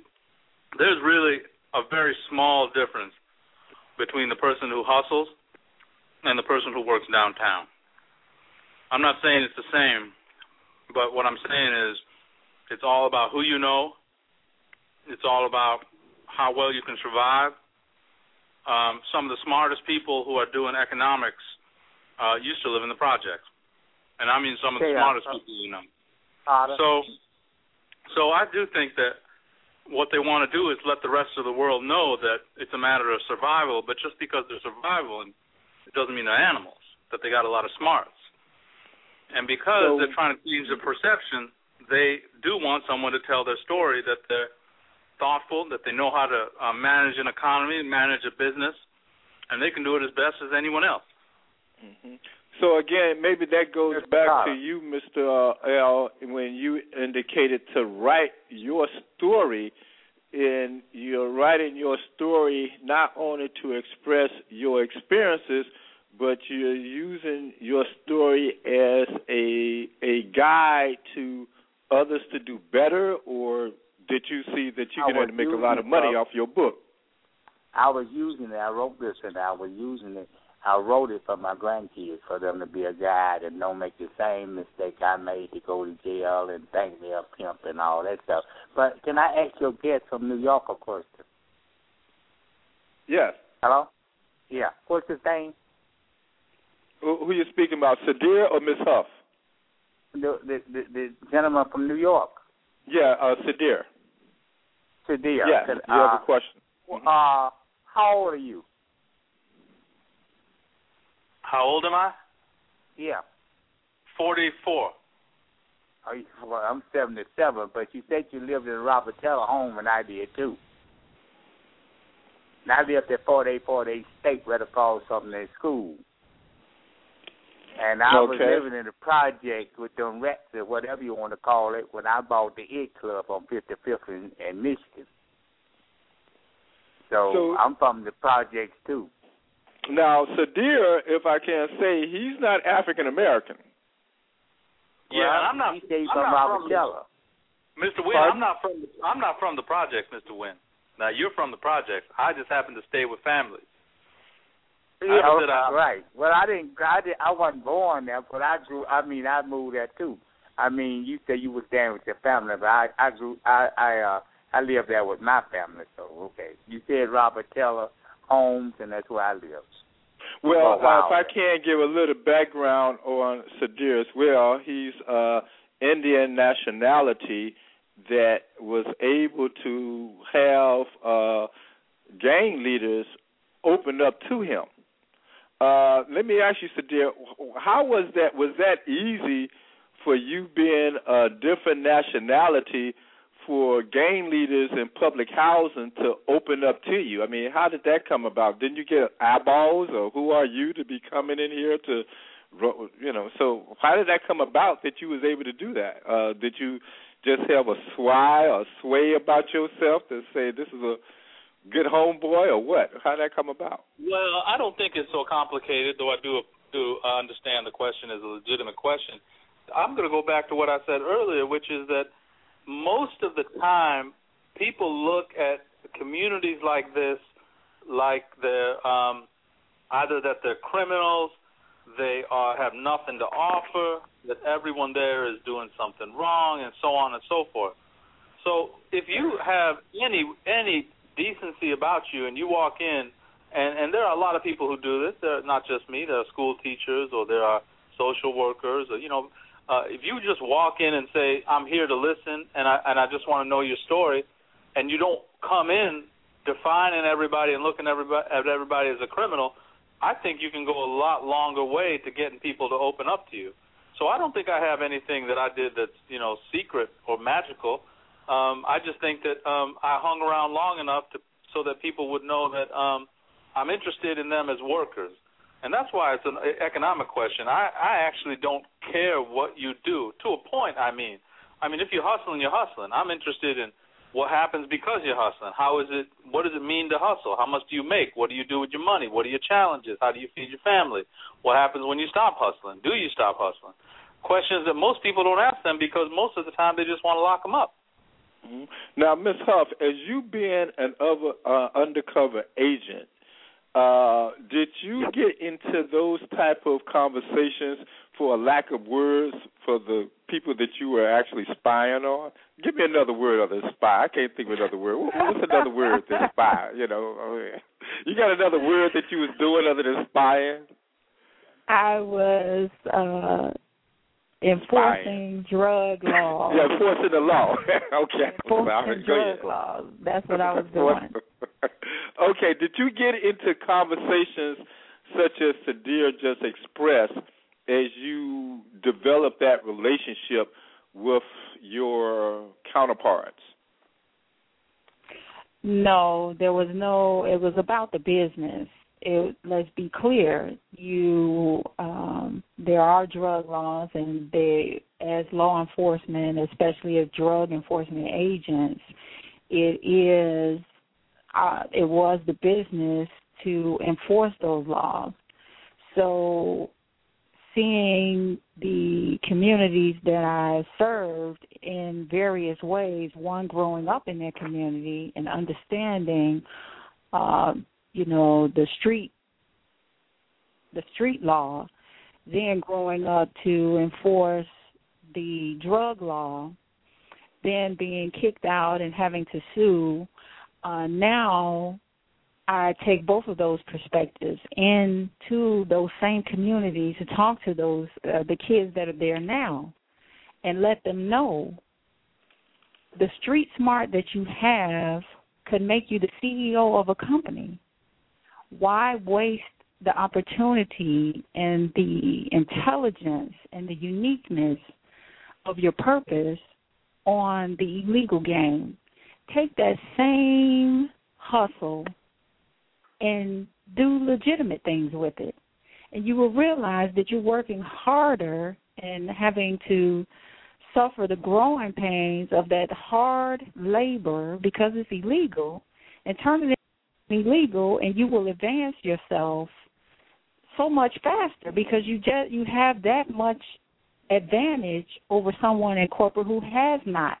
there's really a very small difference between the person who hustles and the person who works downtown. I'm not saying it's the same, but what I'm saying is it's all about who you know. It's all about how well you can survive. Um, some of the smartest people who are doing economics uh, used to live in the projects, and I mean some of the Yeah. smartest people you know. So, so I do think that what they want to do is let the rest of the world know that it's a matter of survival. But just because they're survival, it doesn't mean they're animals. That they got a lot of smarts, and because So- they're trying to change the perception, they do want someone to tell their story that they're thoughtful, that they know how to uh, manage an economy, manage a business, and they can do it as best as anyone else. hmm So again, maybe that goes back to you, Mr. Uh, L, when you indicated to write your story. And you're writing your story not only to express your experiences, but you're using your story as a a guide to others to do better. Or did you see that you're going to make a lot of money off your book? I was using it. I wrote this and I was using it. I wrote it for my grandkids for them to be a guide and don't make the same mistake I made to go to jail and think they're a pimp and all that stuff. But can I ask your guest from New York a question? Yes. Hello? Yeah. What's his name? Who, who you speaking about, Sudhir or Miss Huff? The the the, the gentleman from New York. Yeah, uh, Sudhir. Sudhir. Yes, Could, you have uh, a question. Uh, how old are you? How old am I? Yeah. Forty-four. Are you, well, I'm 77, but you said you lived in a Robert home, and I did too. And I lived at 4848 State right across from the school. And I was living in a project with them rats or whatever you want to call it when I bought the Egg Club on 55th and, and Michigan. So, So- I'm from the projects too. Now, Sudhir, if I can say, he's not African American. Yeah, and I'm not. He's from not Robert from Teller. Mr. Wynn, Pardon? I'm not from. I'm not from the projects, Mr. Wynn. Now you're from the projects. I just happen to stay with families. Yeah, I was at a- right. Well, I didn't. I did. I wasn't born there, but I grew. I mean, I moved there too. I mean, you said you were staying with your family, but I, I grew. I, I, uh, I lived there with my family. So okay. You said Robert Teller Homes, and that's where I live. Well, Oh, uh, if I can give a little background on Sudhir as well, he's uh, Indian nationality that was able to have uh, gang leaders open up to him. Uh, let me ask you, Sudhir, how was that? Was that easy for you being a different nationality for gang leaders in public housing to open up to you? I mean, how did that come about? Didn't you get eyeballs, or who are you to be coming in here to you know. So how did that come about that you was able to do that? Uh, did you just have a sway or sway about yourself to say this is a good homeboy or what? How did that come about? Well, I don't think it's so complicated, though I do do uh, understand the question is a legitimate question. I'm going to go back to what I said earlier, which is that most of the time people look at communities like this like they're um, either that they're criminals, they are have nothing to offer, that everyone there is doing something wrong, and so on and so forth. So if you have any any decency about you and you walk in and and there are a lot of people who do this. There are not just me. There are school teachers or there are social workers or you know uh if you just walk in and say i'm here to listen and i and i just want to know your story and you don't come in defining everybody and looking everybody at everybody as a criminal i think you can go a lot longer way to getting people to open up to you. So i don't think i have anything that i did that's you know secret or magical um i just think that um i hung around long enough to so that people would know that um I'm interested in them as workers. And that's why it's an economic question. I, I actually don't care what you do, to a point, I mean. I mean, if you're hustling, you're hustling. I'm interested in what happens because you're hustling. How is it, what does it mean to hustle? How much do you make? What do you do with your money? What are your challenges? How do you feed your family? What happens when you stop hustling? Do you stop hustling? Questions that most people don't ask them because most of the time they just want to lock them up. Mm-hmm. Now, Miss Huff, as you being an other, uh, undercover agent, uh, did you get into those type of conversations for a lack of words for the people that you were actually spying on? Give me another word other than spy. I can't think of another word. What's another word than spy? You know, you got another word that you was doing other than spying? I was uh enforcing drug laws. Yeah, enforcing the law. <laughs> okay. Enforcing drug laws. That's what I was <laughs> doing. <laughs> okay. Did you get into conversations such as Sudhir just expressed as you developed that relationship with your counterparts? No, there was no. It was about the business it, let's be clear, you um, there are drug laws, and they, as law enforcement, especially as drug enforcement agents, it is uh, it was the business to enforce those laws. So, seeing the communities that I served in various ways, one growing up in that community and understanding. Uh, you know the street the street law then growing up to enforce the drug law then being kicked out and having to sue uh now I take both of those perspectives into those same communities to talk to those uh, the kids that are there now and let them know the street smart that you have could make you the CEO of a company why waste the opportunity and the intelligence and the uniqueness of your purpose on the illegal game? Take that same hustle and do legitimate things with it. And you will realize that you're working harder and having to suffer the growing pains of that hard labor because it's illegal and turn it illegal and you will advance yourself so much faster because you just you have that much advantage over someone in corporate who has not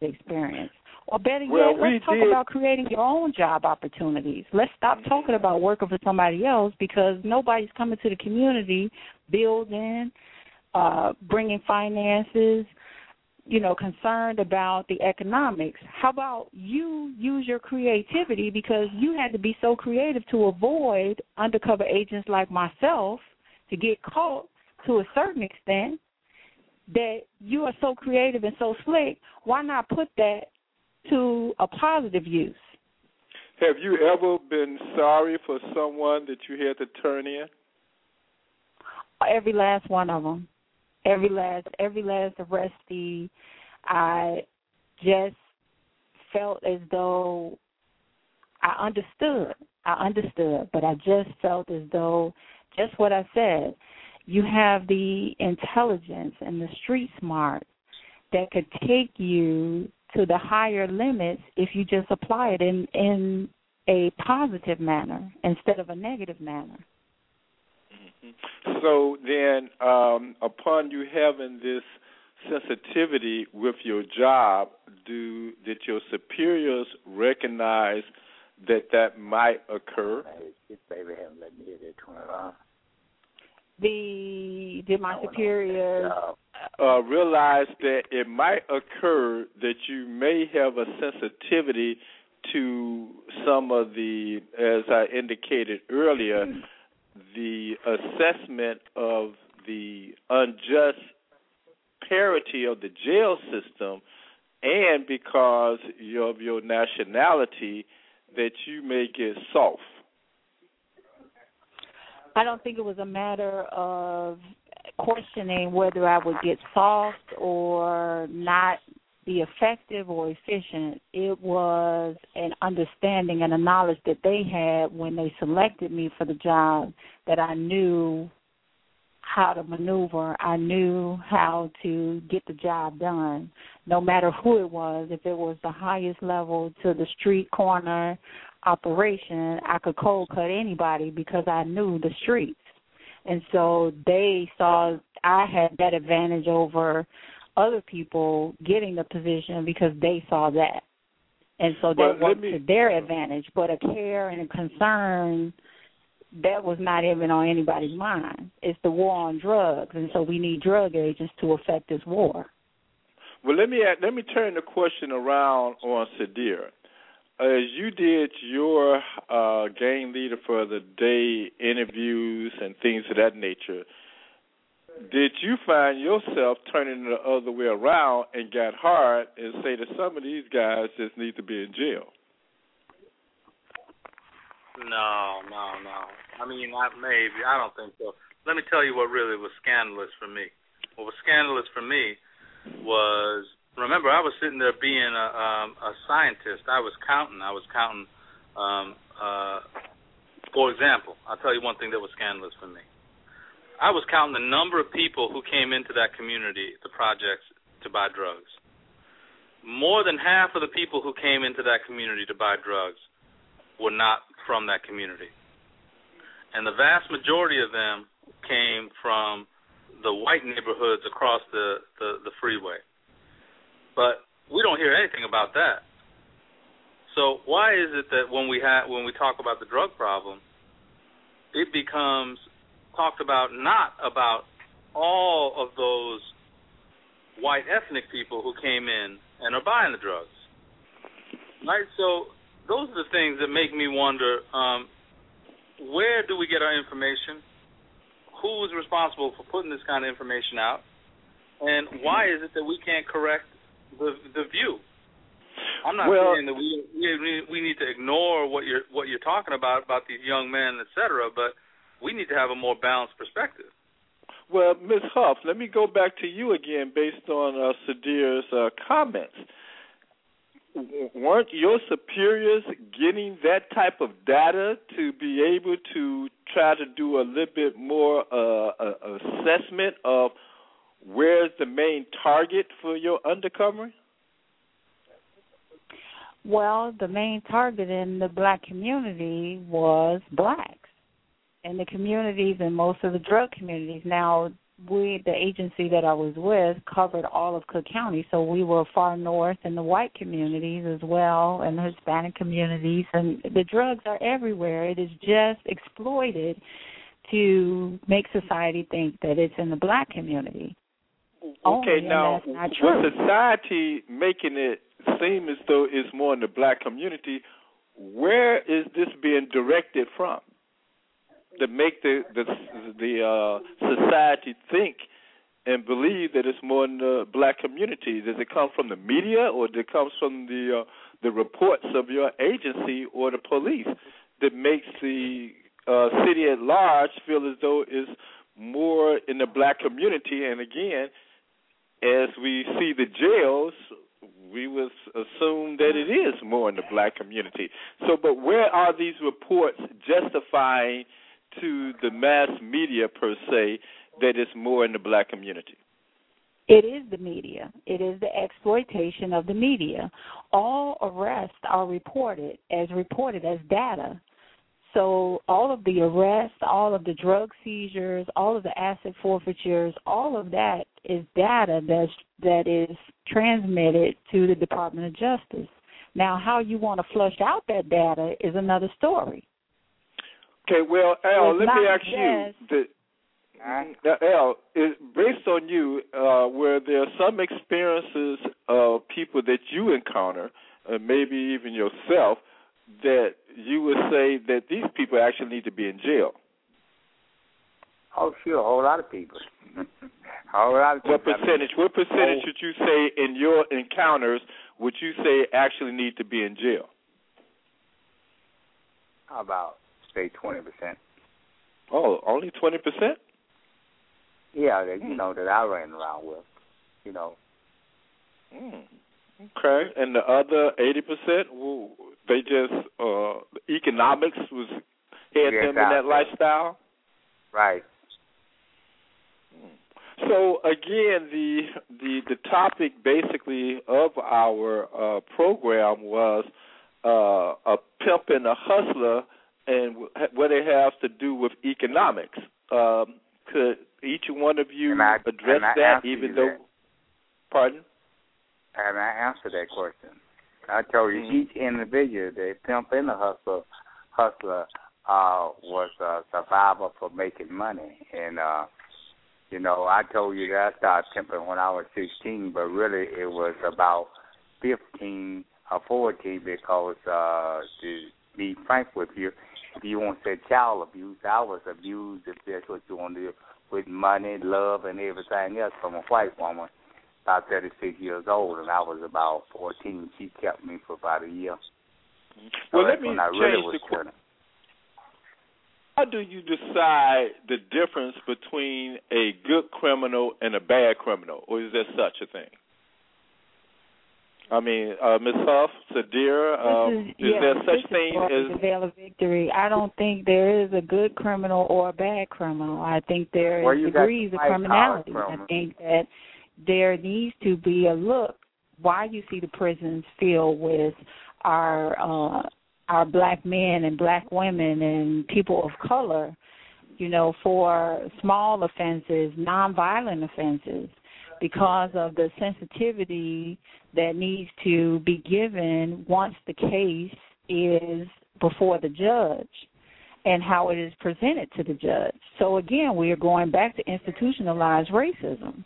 the experience. Or better well, yet, let's talk did. about creating your own job opportunities. Let's stop talking about working for somebody else because nobody's coming to the community, building, uh, bringing finances, you know, concerned about the economics. How about you use your creativity because you had to be so creative to avoid undercover agents like myself to get caught to a certain extent that you are so creative and so slick, why not put that to a positive use? Have you ever been sorry for someone that you had to turn in? Every last one of them every last every last arrestee. I just felt as though I understood. I understood, but I just felt as though just what I said. you have the intelligence and the street smart that could take you to the higher limits if you just apply it in in a positive manner instead of a negative manner. So then, um, upon you having this sensitivity with your job, do did your superiors recognize that that might occur? This baby haven't let me hear that turn it. The did my superiors uh, realize that it might occur that you may have a sensitivity to some of the, as I indicated earlier, <clears throat> the assessment of the unjust parity of the jail system, and because of your nationality, that you may get soft. I don't think it was a matter of questioning whether I would get soft or not be effective or efficient. It was an understanding and a knowledge that they had when they selected me for the job that I knew how to maneuver. I knew how to get the job done, no matter who it was. If it was the highest level to the street corner operation, I could cold cut anybody because I knew the streets. And so they saw I had that advantage over other people getting the position because they saw that. And so that Well, worked me- to their advantage. But a care and a concern that was not even on anybody's mind. It's the war on drugs, and so we need drug agents to affect this war. Well, let me let me turn the question around on Sudhir. As you did your uh, gang leader for the day interviews and things of that nature, did you find yourself turning the other way around and got hard and say that some of these guys just need to be in jail? No, no, no. I mean, I maybe I don't think so. Let me tell you what really was scandalous for me. What was scandalous for me was remember I was sitting there being a um, a scientist. I was counting. I was counting. Um, uh, for example, I'll tell you one thing that was scandalous for me. I was counting the number of people who came into that community, the projects, to buy drugs. More than half of the people who came into that community to buy drugs were not from that community. And the vast majority of them came from the white neighborhoods across the, the, the freeway. But we don't hear anything about that. So why is it that when we have when we talk about the drug problem, it becomes talked about not about all of those white ethnic people who came in and are buying the drugs. Right? So those are the things that make me wonder um, where do we get our information? Who is responsible for putting this kind of information out? And why is it that we can't correct the the view? I'm not Well- saying that we, we we need to ignore what you're what you're talking about about these young men, et cetera, but we need to have a more balanced perspective. Well, Ms. Huff, let me go back to you again based on uh, Sudhir's uh, comments. W- Weren't your superiors getting that type of data to be able to try to do a little bit more uh, uh, assessment of where's the main target for your undercover? Well, the main target in the black community was blacks and the communities and most of the drug communities. Now, we, the agency that I was with, covered all of Cook County, so we were far north in the white communities as well, and the Hispanic communities, and the drugs are everywhere. It is just exploited to make society think that it's in the black community. Okay, and now with society making it seem as though it's more in the black community, where is this being directed from? To make the the the uh, society think and believe that it's more in the black community. Does it come from the media, or does it come from the uh, the reports of your agency or the police that makes the uh, city at large feel as though it's more in the black community? And again, as we see the jails, we would assume that it is more in the black community. So, but where are these reports justifying to the mass media per se that is more in the black community? It is the media. It is the exploitation of the media. All arrests are reported as reported as data. So all of the arrests, all of the drug seizures, all of the asset forfeitures, all of that is data that's that is transmitted to the Department of Justice. Now, how you want to flush out that data is another story. Okay, well, Al, It's let me not ask you. The, now, Al, is, based on you, uh, where there are some experiences of people that you encounter, uh, maybe even yourself, that you would say that these people actually need to be in jail. Oh, sure, a whole lot of people. <laughs> a whole lot of people. What percentage? What percentage Oh. would you say in your encounters would you say actually need to be in jail? How about say twenty percent? Oh, only twenty percent. Yeah, that you know that I ran around with. You know, Mm. Okay, and the other eighty percent, they just uh economics was had Yes, them in that lifestyle. right? So again, the the the topic basically of our uh, program was uh, a pimp and a hustler, and what it has to do with economics. Um, could each one of you I- address that? Even though, that. pardon? And I answered that question. I told you each individual, the pimp and the hustler, hustler uh, was a survivor for making money. And uh, you know, I told you that I started pimping when I was 16, but really it was about 15 or 14 because uh, to be frank with you, you want to say child abuse, I was abused if that's what you want to do with money, love, and everything else from a white woman about 36 years old, and I was about 14. She kept me for about a year. Well, so let that's me when I change really the was turning. How do you decide the difference between a good criminal and a bad criminal, or is there such a thing? I mean, uh, Ms. Huff, Sudhir, um, This is, yeah, there such thing as the veil of victory? I don't think there is a good criminal or a bad criminal. I think there is Well, you degrees of white-collar criminality. I think that there needs to be a look why you see the prisons filled with our uh our black men and black women and people of color, you know, for small offenses, nonviolent offenses, because of the sensitivity that needs to be given once the case is before the judge and how it is presented to the judge. So again, we are going back to institutionalized racism.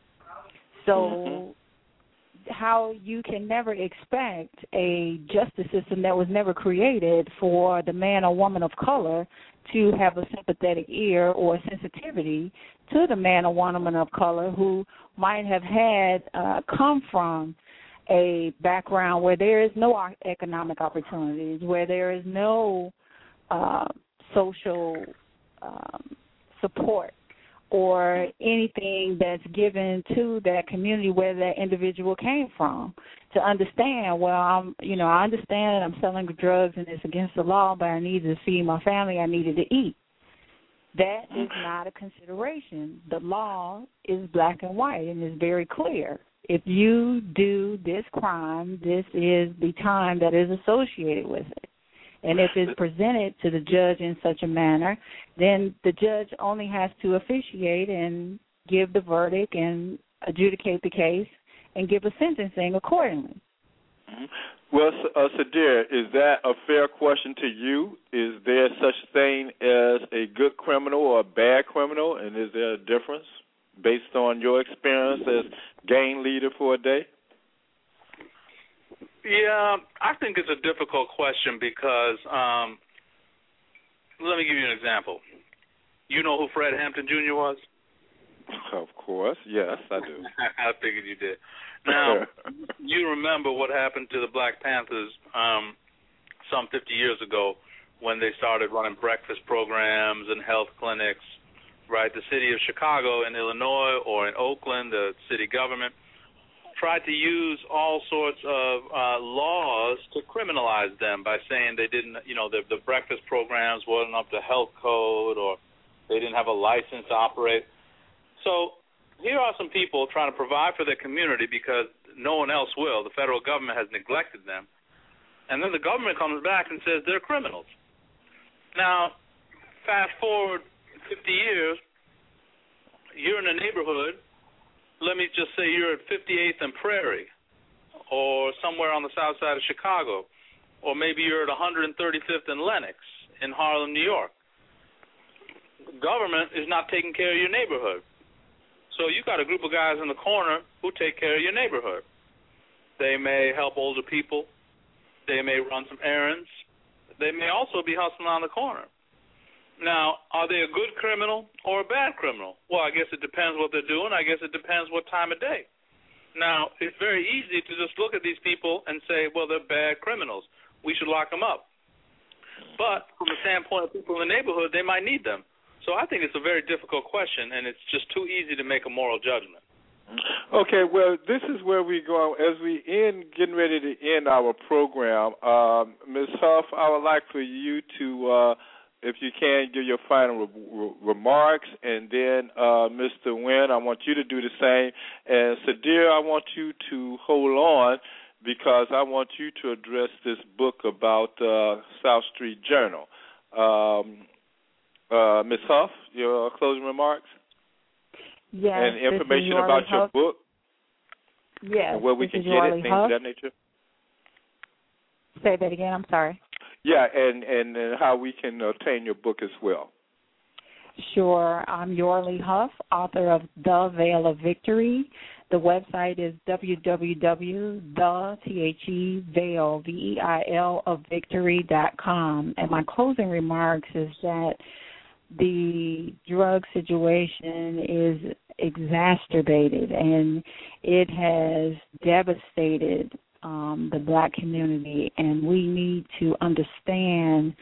So mm-hmm. how you can never expect a justice system that was never created for the man or woman of color to have a sympathetic ear or sensitivity to the man or woman of color who might have had uh, come from a background where there is no economic opportunities, where there is no uh, social um, support or anything that's given to that community where that individual came from to understand well i'm you know i understand i'm selling drugs and it's against the law but i need to feed my family. I needed to eat. That is mm-hmm. not a consideration. The law is black and white and is very clear. If you do this crime this is the time that is associated with it and if it's presented to the judge in such a manner, then the judge only has to officiate and give the verdict and adjudicate the case and give a sentencing accordingly. Well, S- uh, Sudhir, is that a fair question to you? Is there such a thing as a good criminal or a bad criminal, and is there a difference based on your experience as gang leader for a day? Yeah, I think it's a difficult question because um let me give you an example. You know who Fred Hampton Jr. was? <laughs> Of course, yes, I do. <laughs> I figured you did. Now, <laughs> you remember what happened to the Black Panthers um some 50 years ago when they started running breakfast programs and health clinics, right? The city of Chicago in Illinois or in Oakland, the city government tried to use all sorts of uh laws to criminalize them by saying they didn't, you know, the the breakfast programs wasn't up to health code or they didn't have a license to operate. So here are some people trying to provide for their community because no one else will. The federal government has neglected them. And then the government comes back and says they're criminals. Now, fast forward 50 years, you're in a neighborhood. Let me just say you're at 58th and Prairie, or somewhere on the south side of Chicago, or maybe you're at 135th and Lenox in Harlem, New York. Government is not taking care of your neighborhood. So you got a group of guys in the corner who take care of your neighborhood. They may help older people. They may run some errands. They may also be hustling on the corner. Now, are they a good criminal or a bad criminal? Well, I guess it depends what they're doing. I guess it depends what time of day. Now, it's very easy to just look at these people and say, well, they're bad criminals. We should lock them up. But from the standpoint of people in the neighborhood, they might need them. So I think it's a very difficult question, and it's just too easy to make a moral judgment. Okay, well, this is where we go as we end, getting ready to end our program. Um, Ms. Huff, I would like for you to, uh, if you can, give your final re- re- remarks, and then uh, Mr. Wynn, I want you to do the same. And Sudhir, I want you to hold on because I want you to address this book about uh, South Street Journal. Um, uh, Ms. Huff, your closing remarks? Yes. and information about your Huff. book Yes. and where we can get it, things Huff. of that nature. Say that again. I'm sorry. Yeah, and and how we can obtain your book as well. Sure. I'm Yorley Huff, author of The Veil of Victory. The website is www.the v e i l of victory. And my closing remarks is that the drug situation is exacerbated and it has devastated um, the black community, and we need to understand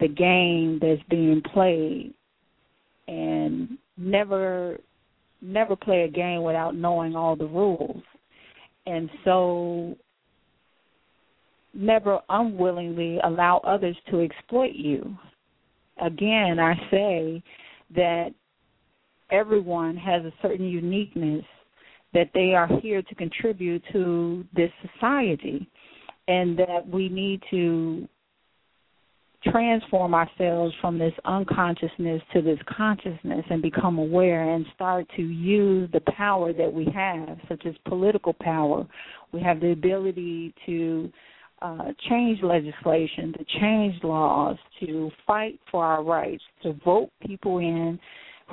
the game that's being played and never never play a game without knowing all the rules. And so never unwillingly allow others to exploit you. Again, I say that everyone has a certain uniqueness that they are here to contribute to this society and that we need to transform ourselves from this unconsciousness to this consciousness and become aware and start to use the power that we have, such as political power. We have the ability to uh, change legislation, to change laws, to fight for our rights, to vote people in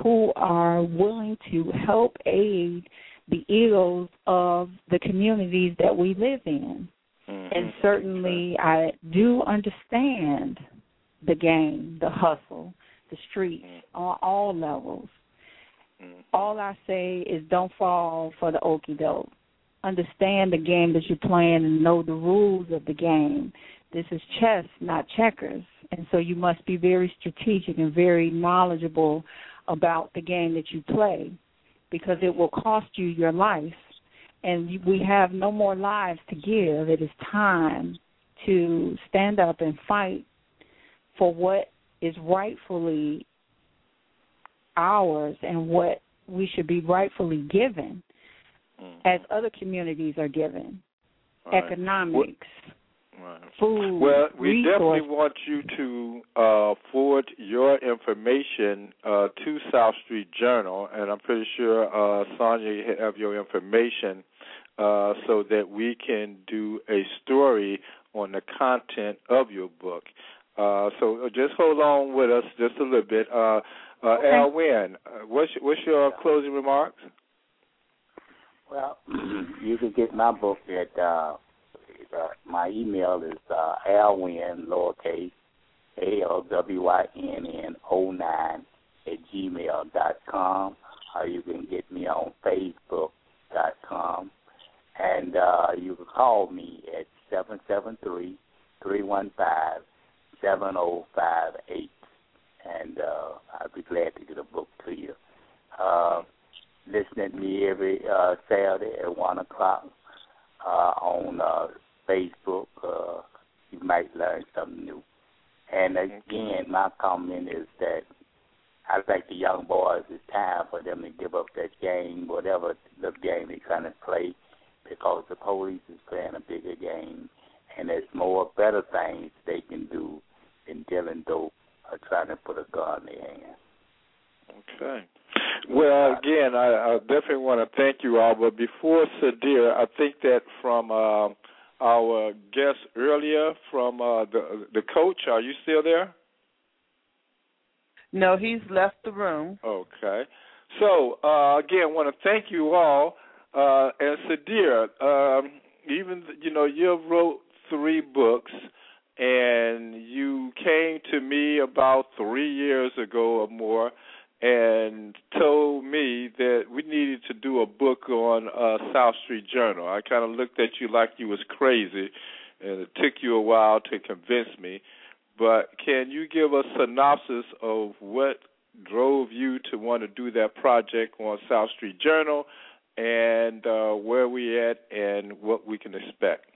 who are willing to help aid the egos of the communities that we live in. Mm-hmm. And certainly, I do understand the game, the hustle, the streets mm-hmm. on all levels. Mm-hmm. All I say is don't fall for the okey doke. Understand the game that you're playing and know the rules of the game. This is chess, not checkers. And so you must be very strategic and very knowledgeable about the game that you play because it will cost you your life. And we have no more lives to give. It is time to stand up and fight for what is rightfully ours and what we should be rightfully given mm. as other communities are given. Right. Economics, Right. food, Well, we resources. definitely want you to uh, forward your information uh, to South Street Journal, and I'm pretty sure uh, Sonja you have your information uh, so that we can do a story on the content of your book. Uh, so just hold on with us just a little bit. Uh, uh, Okay. Al Wynn, uh, what's, what's your closing remarks? Well, <clears throat> you can get my book at uh, uh my email is uh Alwyn lowercase A L W Y N N O nine at gmail dot com or you can get me on Facebook dot com and uh you can call me at seven seven three three one five seven oh five eight and uh I'd be glad to get a book to you. Uh listen to me every uh, Saturday at one o'clock uh, on uh, Facebook. Uh, you might learn something new. And again, my comment is that I think the young boys, it's time for them to give up that game, whatever the game they're trying to play, because the police is playing a bigger game, and there's more better things they can do than dealing dope or trying to put a gun in their hand. Okay. Well, again, I, I definitely want to thank you all. But before Sudhir, I think that from uh, our guest earlier, from uh, the the coach, are you still there? No, he's left the room. Okay. So uh, again, I want to thank you all. Uh, and Sudhir, um, even you know you wrote three books, and you came to me about three years ago or more, and told me that we needed to do a book on uh, South Street Journal. I kind of looked at you like you was crazy, and it took you a while to convince me. But can you give a synopsis of what drove you to want to do that project on South Street Journal, and uh, where we at, and what we can expect?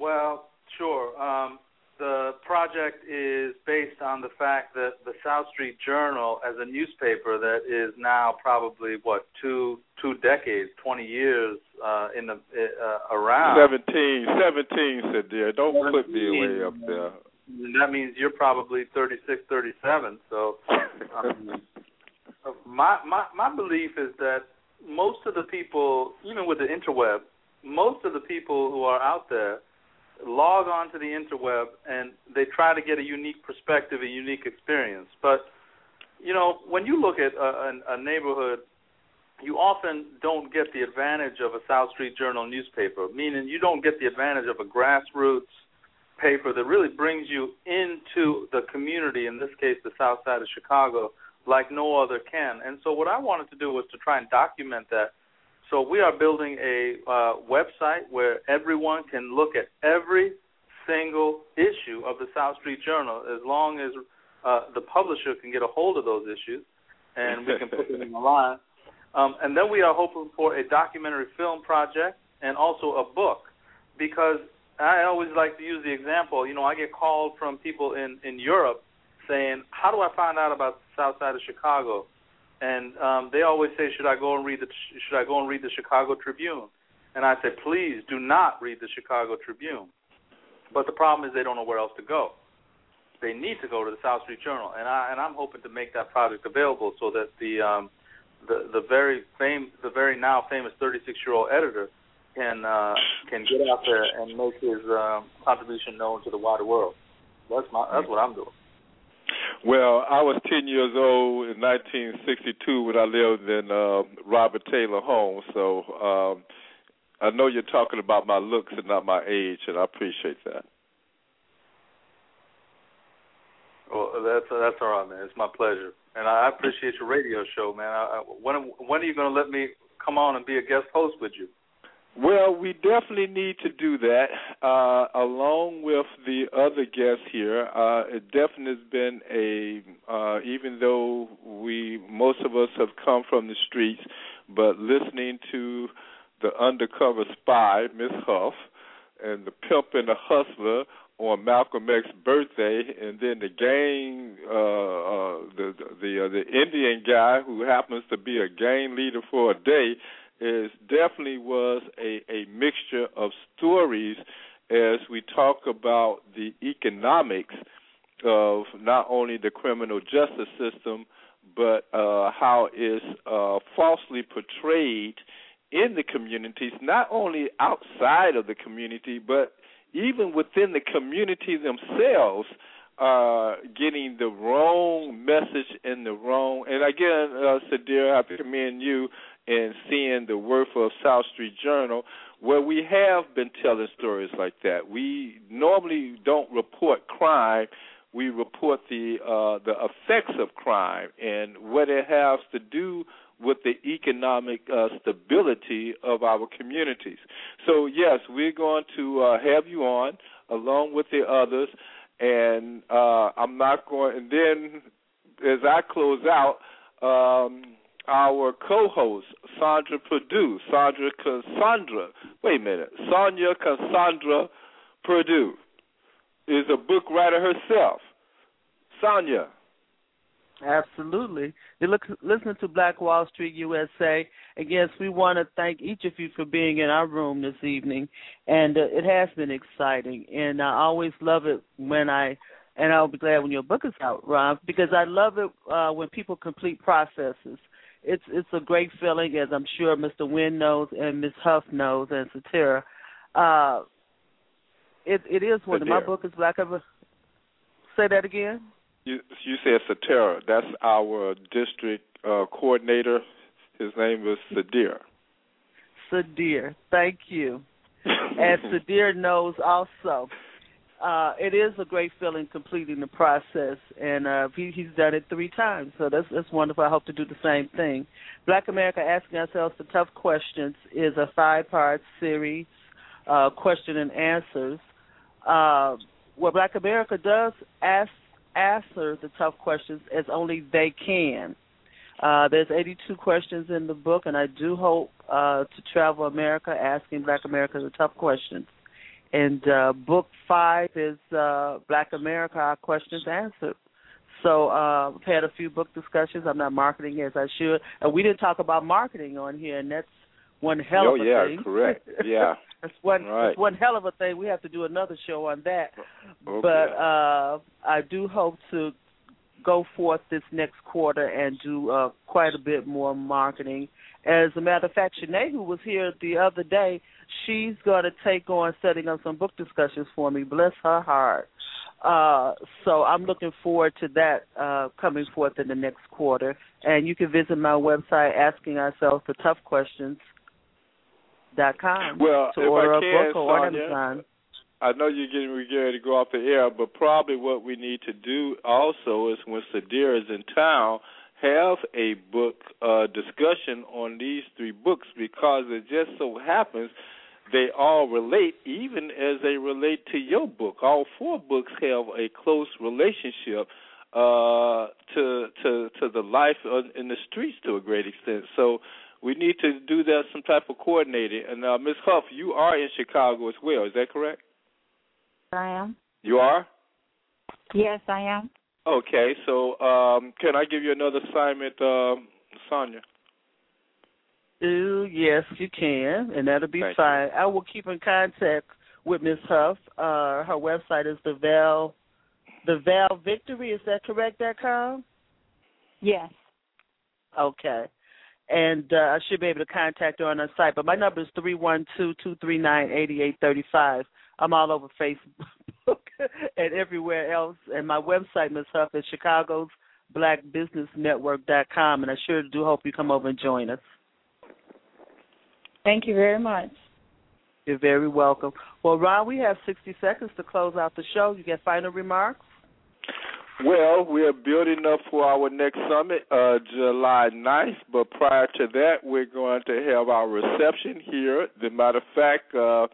Well, sure. Um, the project is based on the fact that the South Street Journal, as a newspaper that is now probably what two two decades, twenty years uh, in the uh, around. Seventeen, seventeen, Sudhir. Don't put me away up there. That means you're probably thirty six, thirty seven. So, um, <laughs> my my my belief is that most of the people, even with the interweb, most of the people who are out there log on to the interweb and they try to get a unique perspective, a unique experience. But you know, when you look at a, a, a neighborhood, you often don't get the advantage of a South Street Journal newspaper, meaning you don't get the advantage of a grassroots paper that really brings you into the community, in this case, the South Side of Chicago, like no other can. And so, what I wanted to do was to try and document that so we are building a uh, website where everyone can look at every single issue of the South Street Journal, as long as uh, the publisher can get a hold of those issues, and we can put them in the line. Um, and then we are hoping for a documentary film project and also a book, because I always like to use the example. You know, I get called from people in in Europe saying, "How do I find out about the South Side of Chicago?" And um, they always say, "Should I go and read the Should I go and read the Chicago Tribune?" And I say, "Please do not read the Chicago Tribune." But the problem is they don't know where else to go. They need to go to the South Street Journal, and I and I'm hoping to make that project available so that the um, the the very fame the very now famous 36 year old editor can uh, can get out there and make his uh, contribution known to the wider world. That's my that's what I'm doing. Well, I was 10 years old in 1962 when I lived in uh, Robert Taylor Homes, so um, I know you're talking about my looks and not my age, and I appreciate that. Well, that's that's all right, man. It's my pleasure, and I appreciate your radio show, man. I, I, when when are you going to let me come on and be a guest host with you? Well, we definitely need to do that, uh, along with the other guests here. Uh, it definitely has been a, uh, even though we most of us have come from the streets, but listening to the undercover spy, Miss Huff, and the pimp and the hustler on Malcolm X's birthday, and then the gang, uh, uh, the the uh, the Indian guy who happens to be a gang leader for a day is definitely was a, a mixture of stories as we talk about the economics of not only the criminal justice system but uh, how it's uh, falsely portrayed in the communities, not only outside of the community, but even within the community themselves, uh, getting the wrong message and the wrong. And again, uh, Sudhir, I commend you and seeing the worth of South Street Journal, where we have been telling stories like that. We normally don't report crime; we report the uh, the effects of crime and what it has to do with the economic uh, stability of our communities. So yes, we're going to uh, have you on along with the others, and uh, I'm not going. And then as I close out. Um, our co-host Sandra Perdue, Sandra Cassandra. Wait a minute, Sonja Cassandra Perdue is a book writer herself. Sonja, Absolutely. You're listening to Black Wall Street USA. Yes, we want to thank each of you for being in our room this evening. And uh, it has been exciting. And I always love it when I, and I'll be glad when your book is out, Ron, because I love it uh, when people complete processes. It's it's a great feeling, as I'm sure Mr. Wynn knows and Ms. Huff knows and Satira. Uh, it it is one of my book is Black of Say that again. You you said Satera. That's our district uh, coordinator. His name is Sudhir. Sudhir. Thank you. <laughs> As Sudhir knows also, uh, it is a great feeling completing the process, and uh, he, he's done it three times, so that's that's wonderful. I hope to do the same thing. Black America Asking Ourselves the Tough Questions is a five-part series, uh, question and answers, uh, where Black America does ask answer the tough questions as only they can. Uh, there's 82 questions in the book, and I do hope uh, to travel America asking Black America the tough questions. And uh, book five is uh, Black America, Our Questions Answered. So uh, we've had a few book discussions. I'm not marketing as I should, and we didn't talk about marketing on here, and that's one hell oh of a yeah, thing. correct. Yeah. <laughs> That's one Right. that's one hell of a thing. We have to do another show on that. Okay. But uh I do hope to go forth this next quarter and do uh quite a bit more marketing. As a matter of fact, Shanae, who was here the other day, she's going to take on setting up some book discussions for me. Bless her heart. Uh, so I'm looking forward to that uh, coming forth in the next quarter. And you can visit my website, asking ourselves the tough questions. Dot com Well, to if order I a can, book or Sonja, Amazon. I know you're getting ready to go off the air, but probably what we need to do also is when Sudhir is in town, have a book uh, discussion on these three books because it just so happens they all relate, even as they relate to your book. All four books have a close relationship uh, to to to the life on- in the streets to a great extent. So we need to do that some type of coordinating. And uh, Ms. Huff, you are in Chicago as well. Is that correct? I am. You are. Yes, I am. Okay, so um, can I give you another assignment, um, Sonja? Ooh, yes, you can, and that'll be Thank fine. I will keep in contact with Miss Huff. Uh, her website is the Val, the Val Victory. Is that correct? Dot com. Yes. Okay, and uh, I should be able to contact her on her site. But my number is three one two two three nine eighty eight thirty five. I'm all over Facebook <laughs> and everywhere else. And my website, Miss Huff, is Chicago's Black Business Network dot com. And I sure do hope you come over and join us. Thank you very much. You're very welcome. Well, Ron, we have 60 seconds to close out the show. You get final remarks? Well, we are building up for our next summit, uh, July 9th, but prior to that, we're going to have our reception here. As a matter of fact, uh,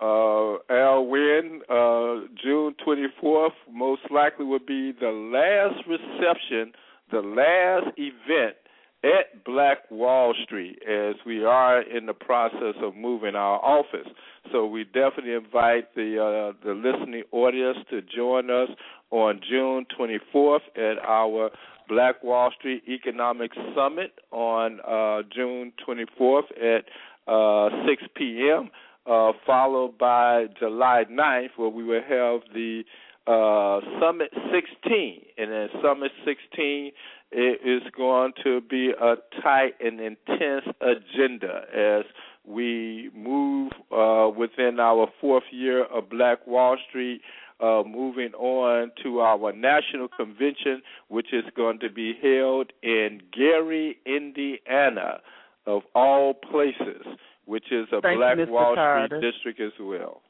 uh, Al Wynn, uh, June 24th, most likely will be the last reception, the last event at Black Wall Street as we are in the process of moving our office. So we definitely invite the uh, the listening audience to join us on June 24th at our Black Wall Street Economic Summit on uh, June 24th at uh, 6 p.m. Uh, followed by July 9th, where we will have the uh, Summit 16, and then Summit 16 it is going to be a tight and intense agenda as we move uh, within our fourth year of Black Wall Street, uh, moving on to our national convention, which is going to be held in Gary, Indiana, of all places, which is a Thank Black Mr. Wall Carter. Street district as well.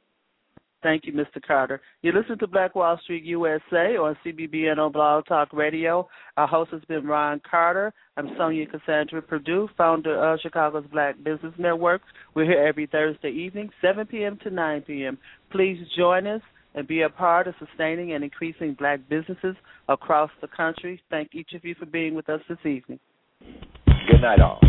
Thank you, Mr. Carter. You listen to Black Wall Street USA on CBBN on Blog Talk Radio. Our host has been Ron Carter. I'm Sonja Cassandra Perdue, founder of Chicago's Black Business Network. We're here every Thursday evening, 7 p.m. to 9 p.m. Please join us and be a part of sustaining and increasing black businesses across the country. Thank each of you for being with us this evening. Good night, all.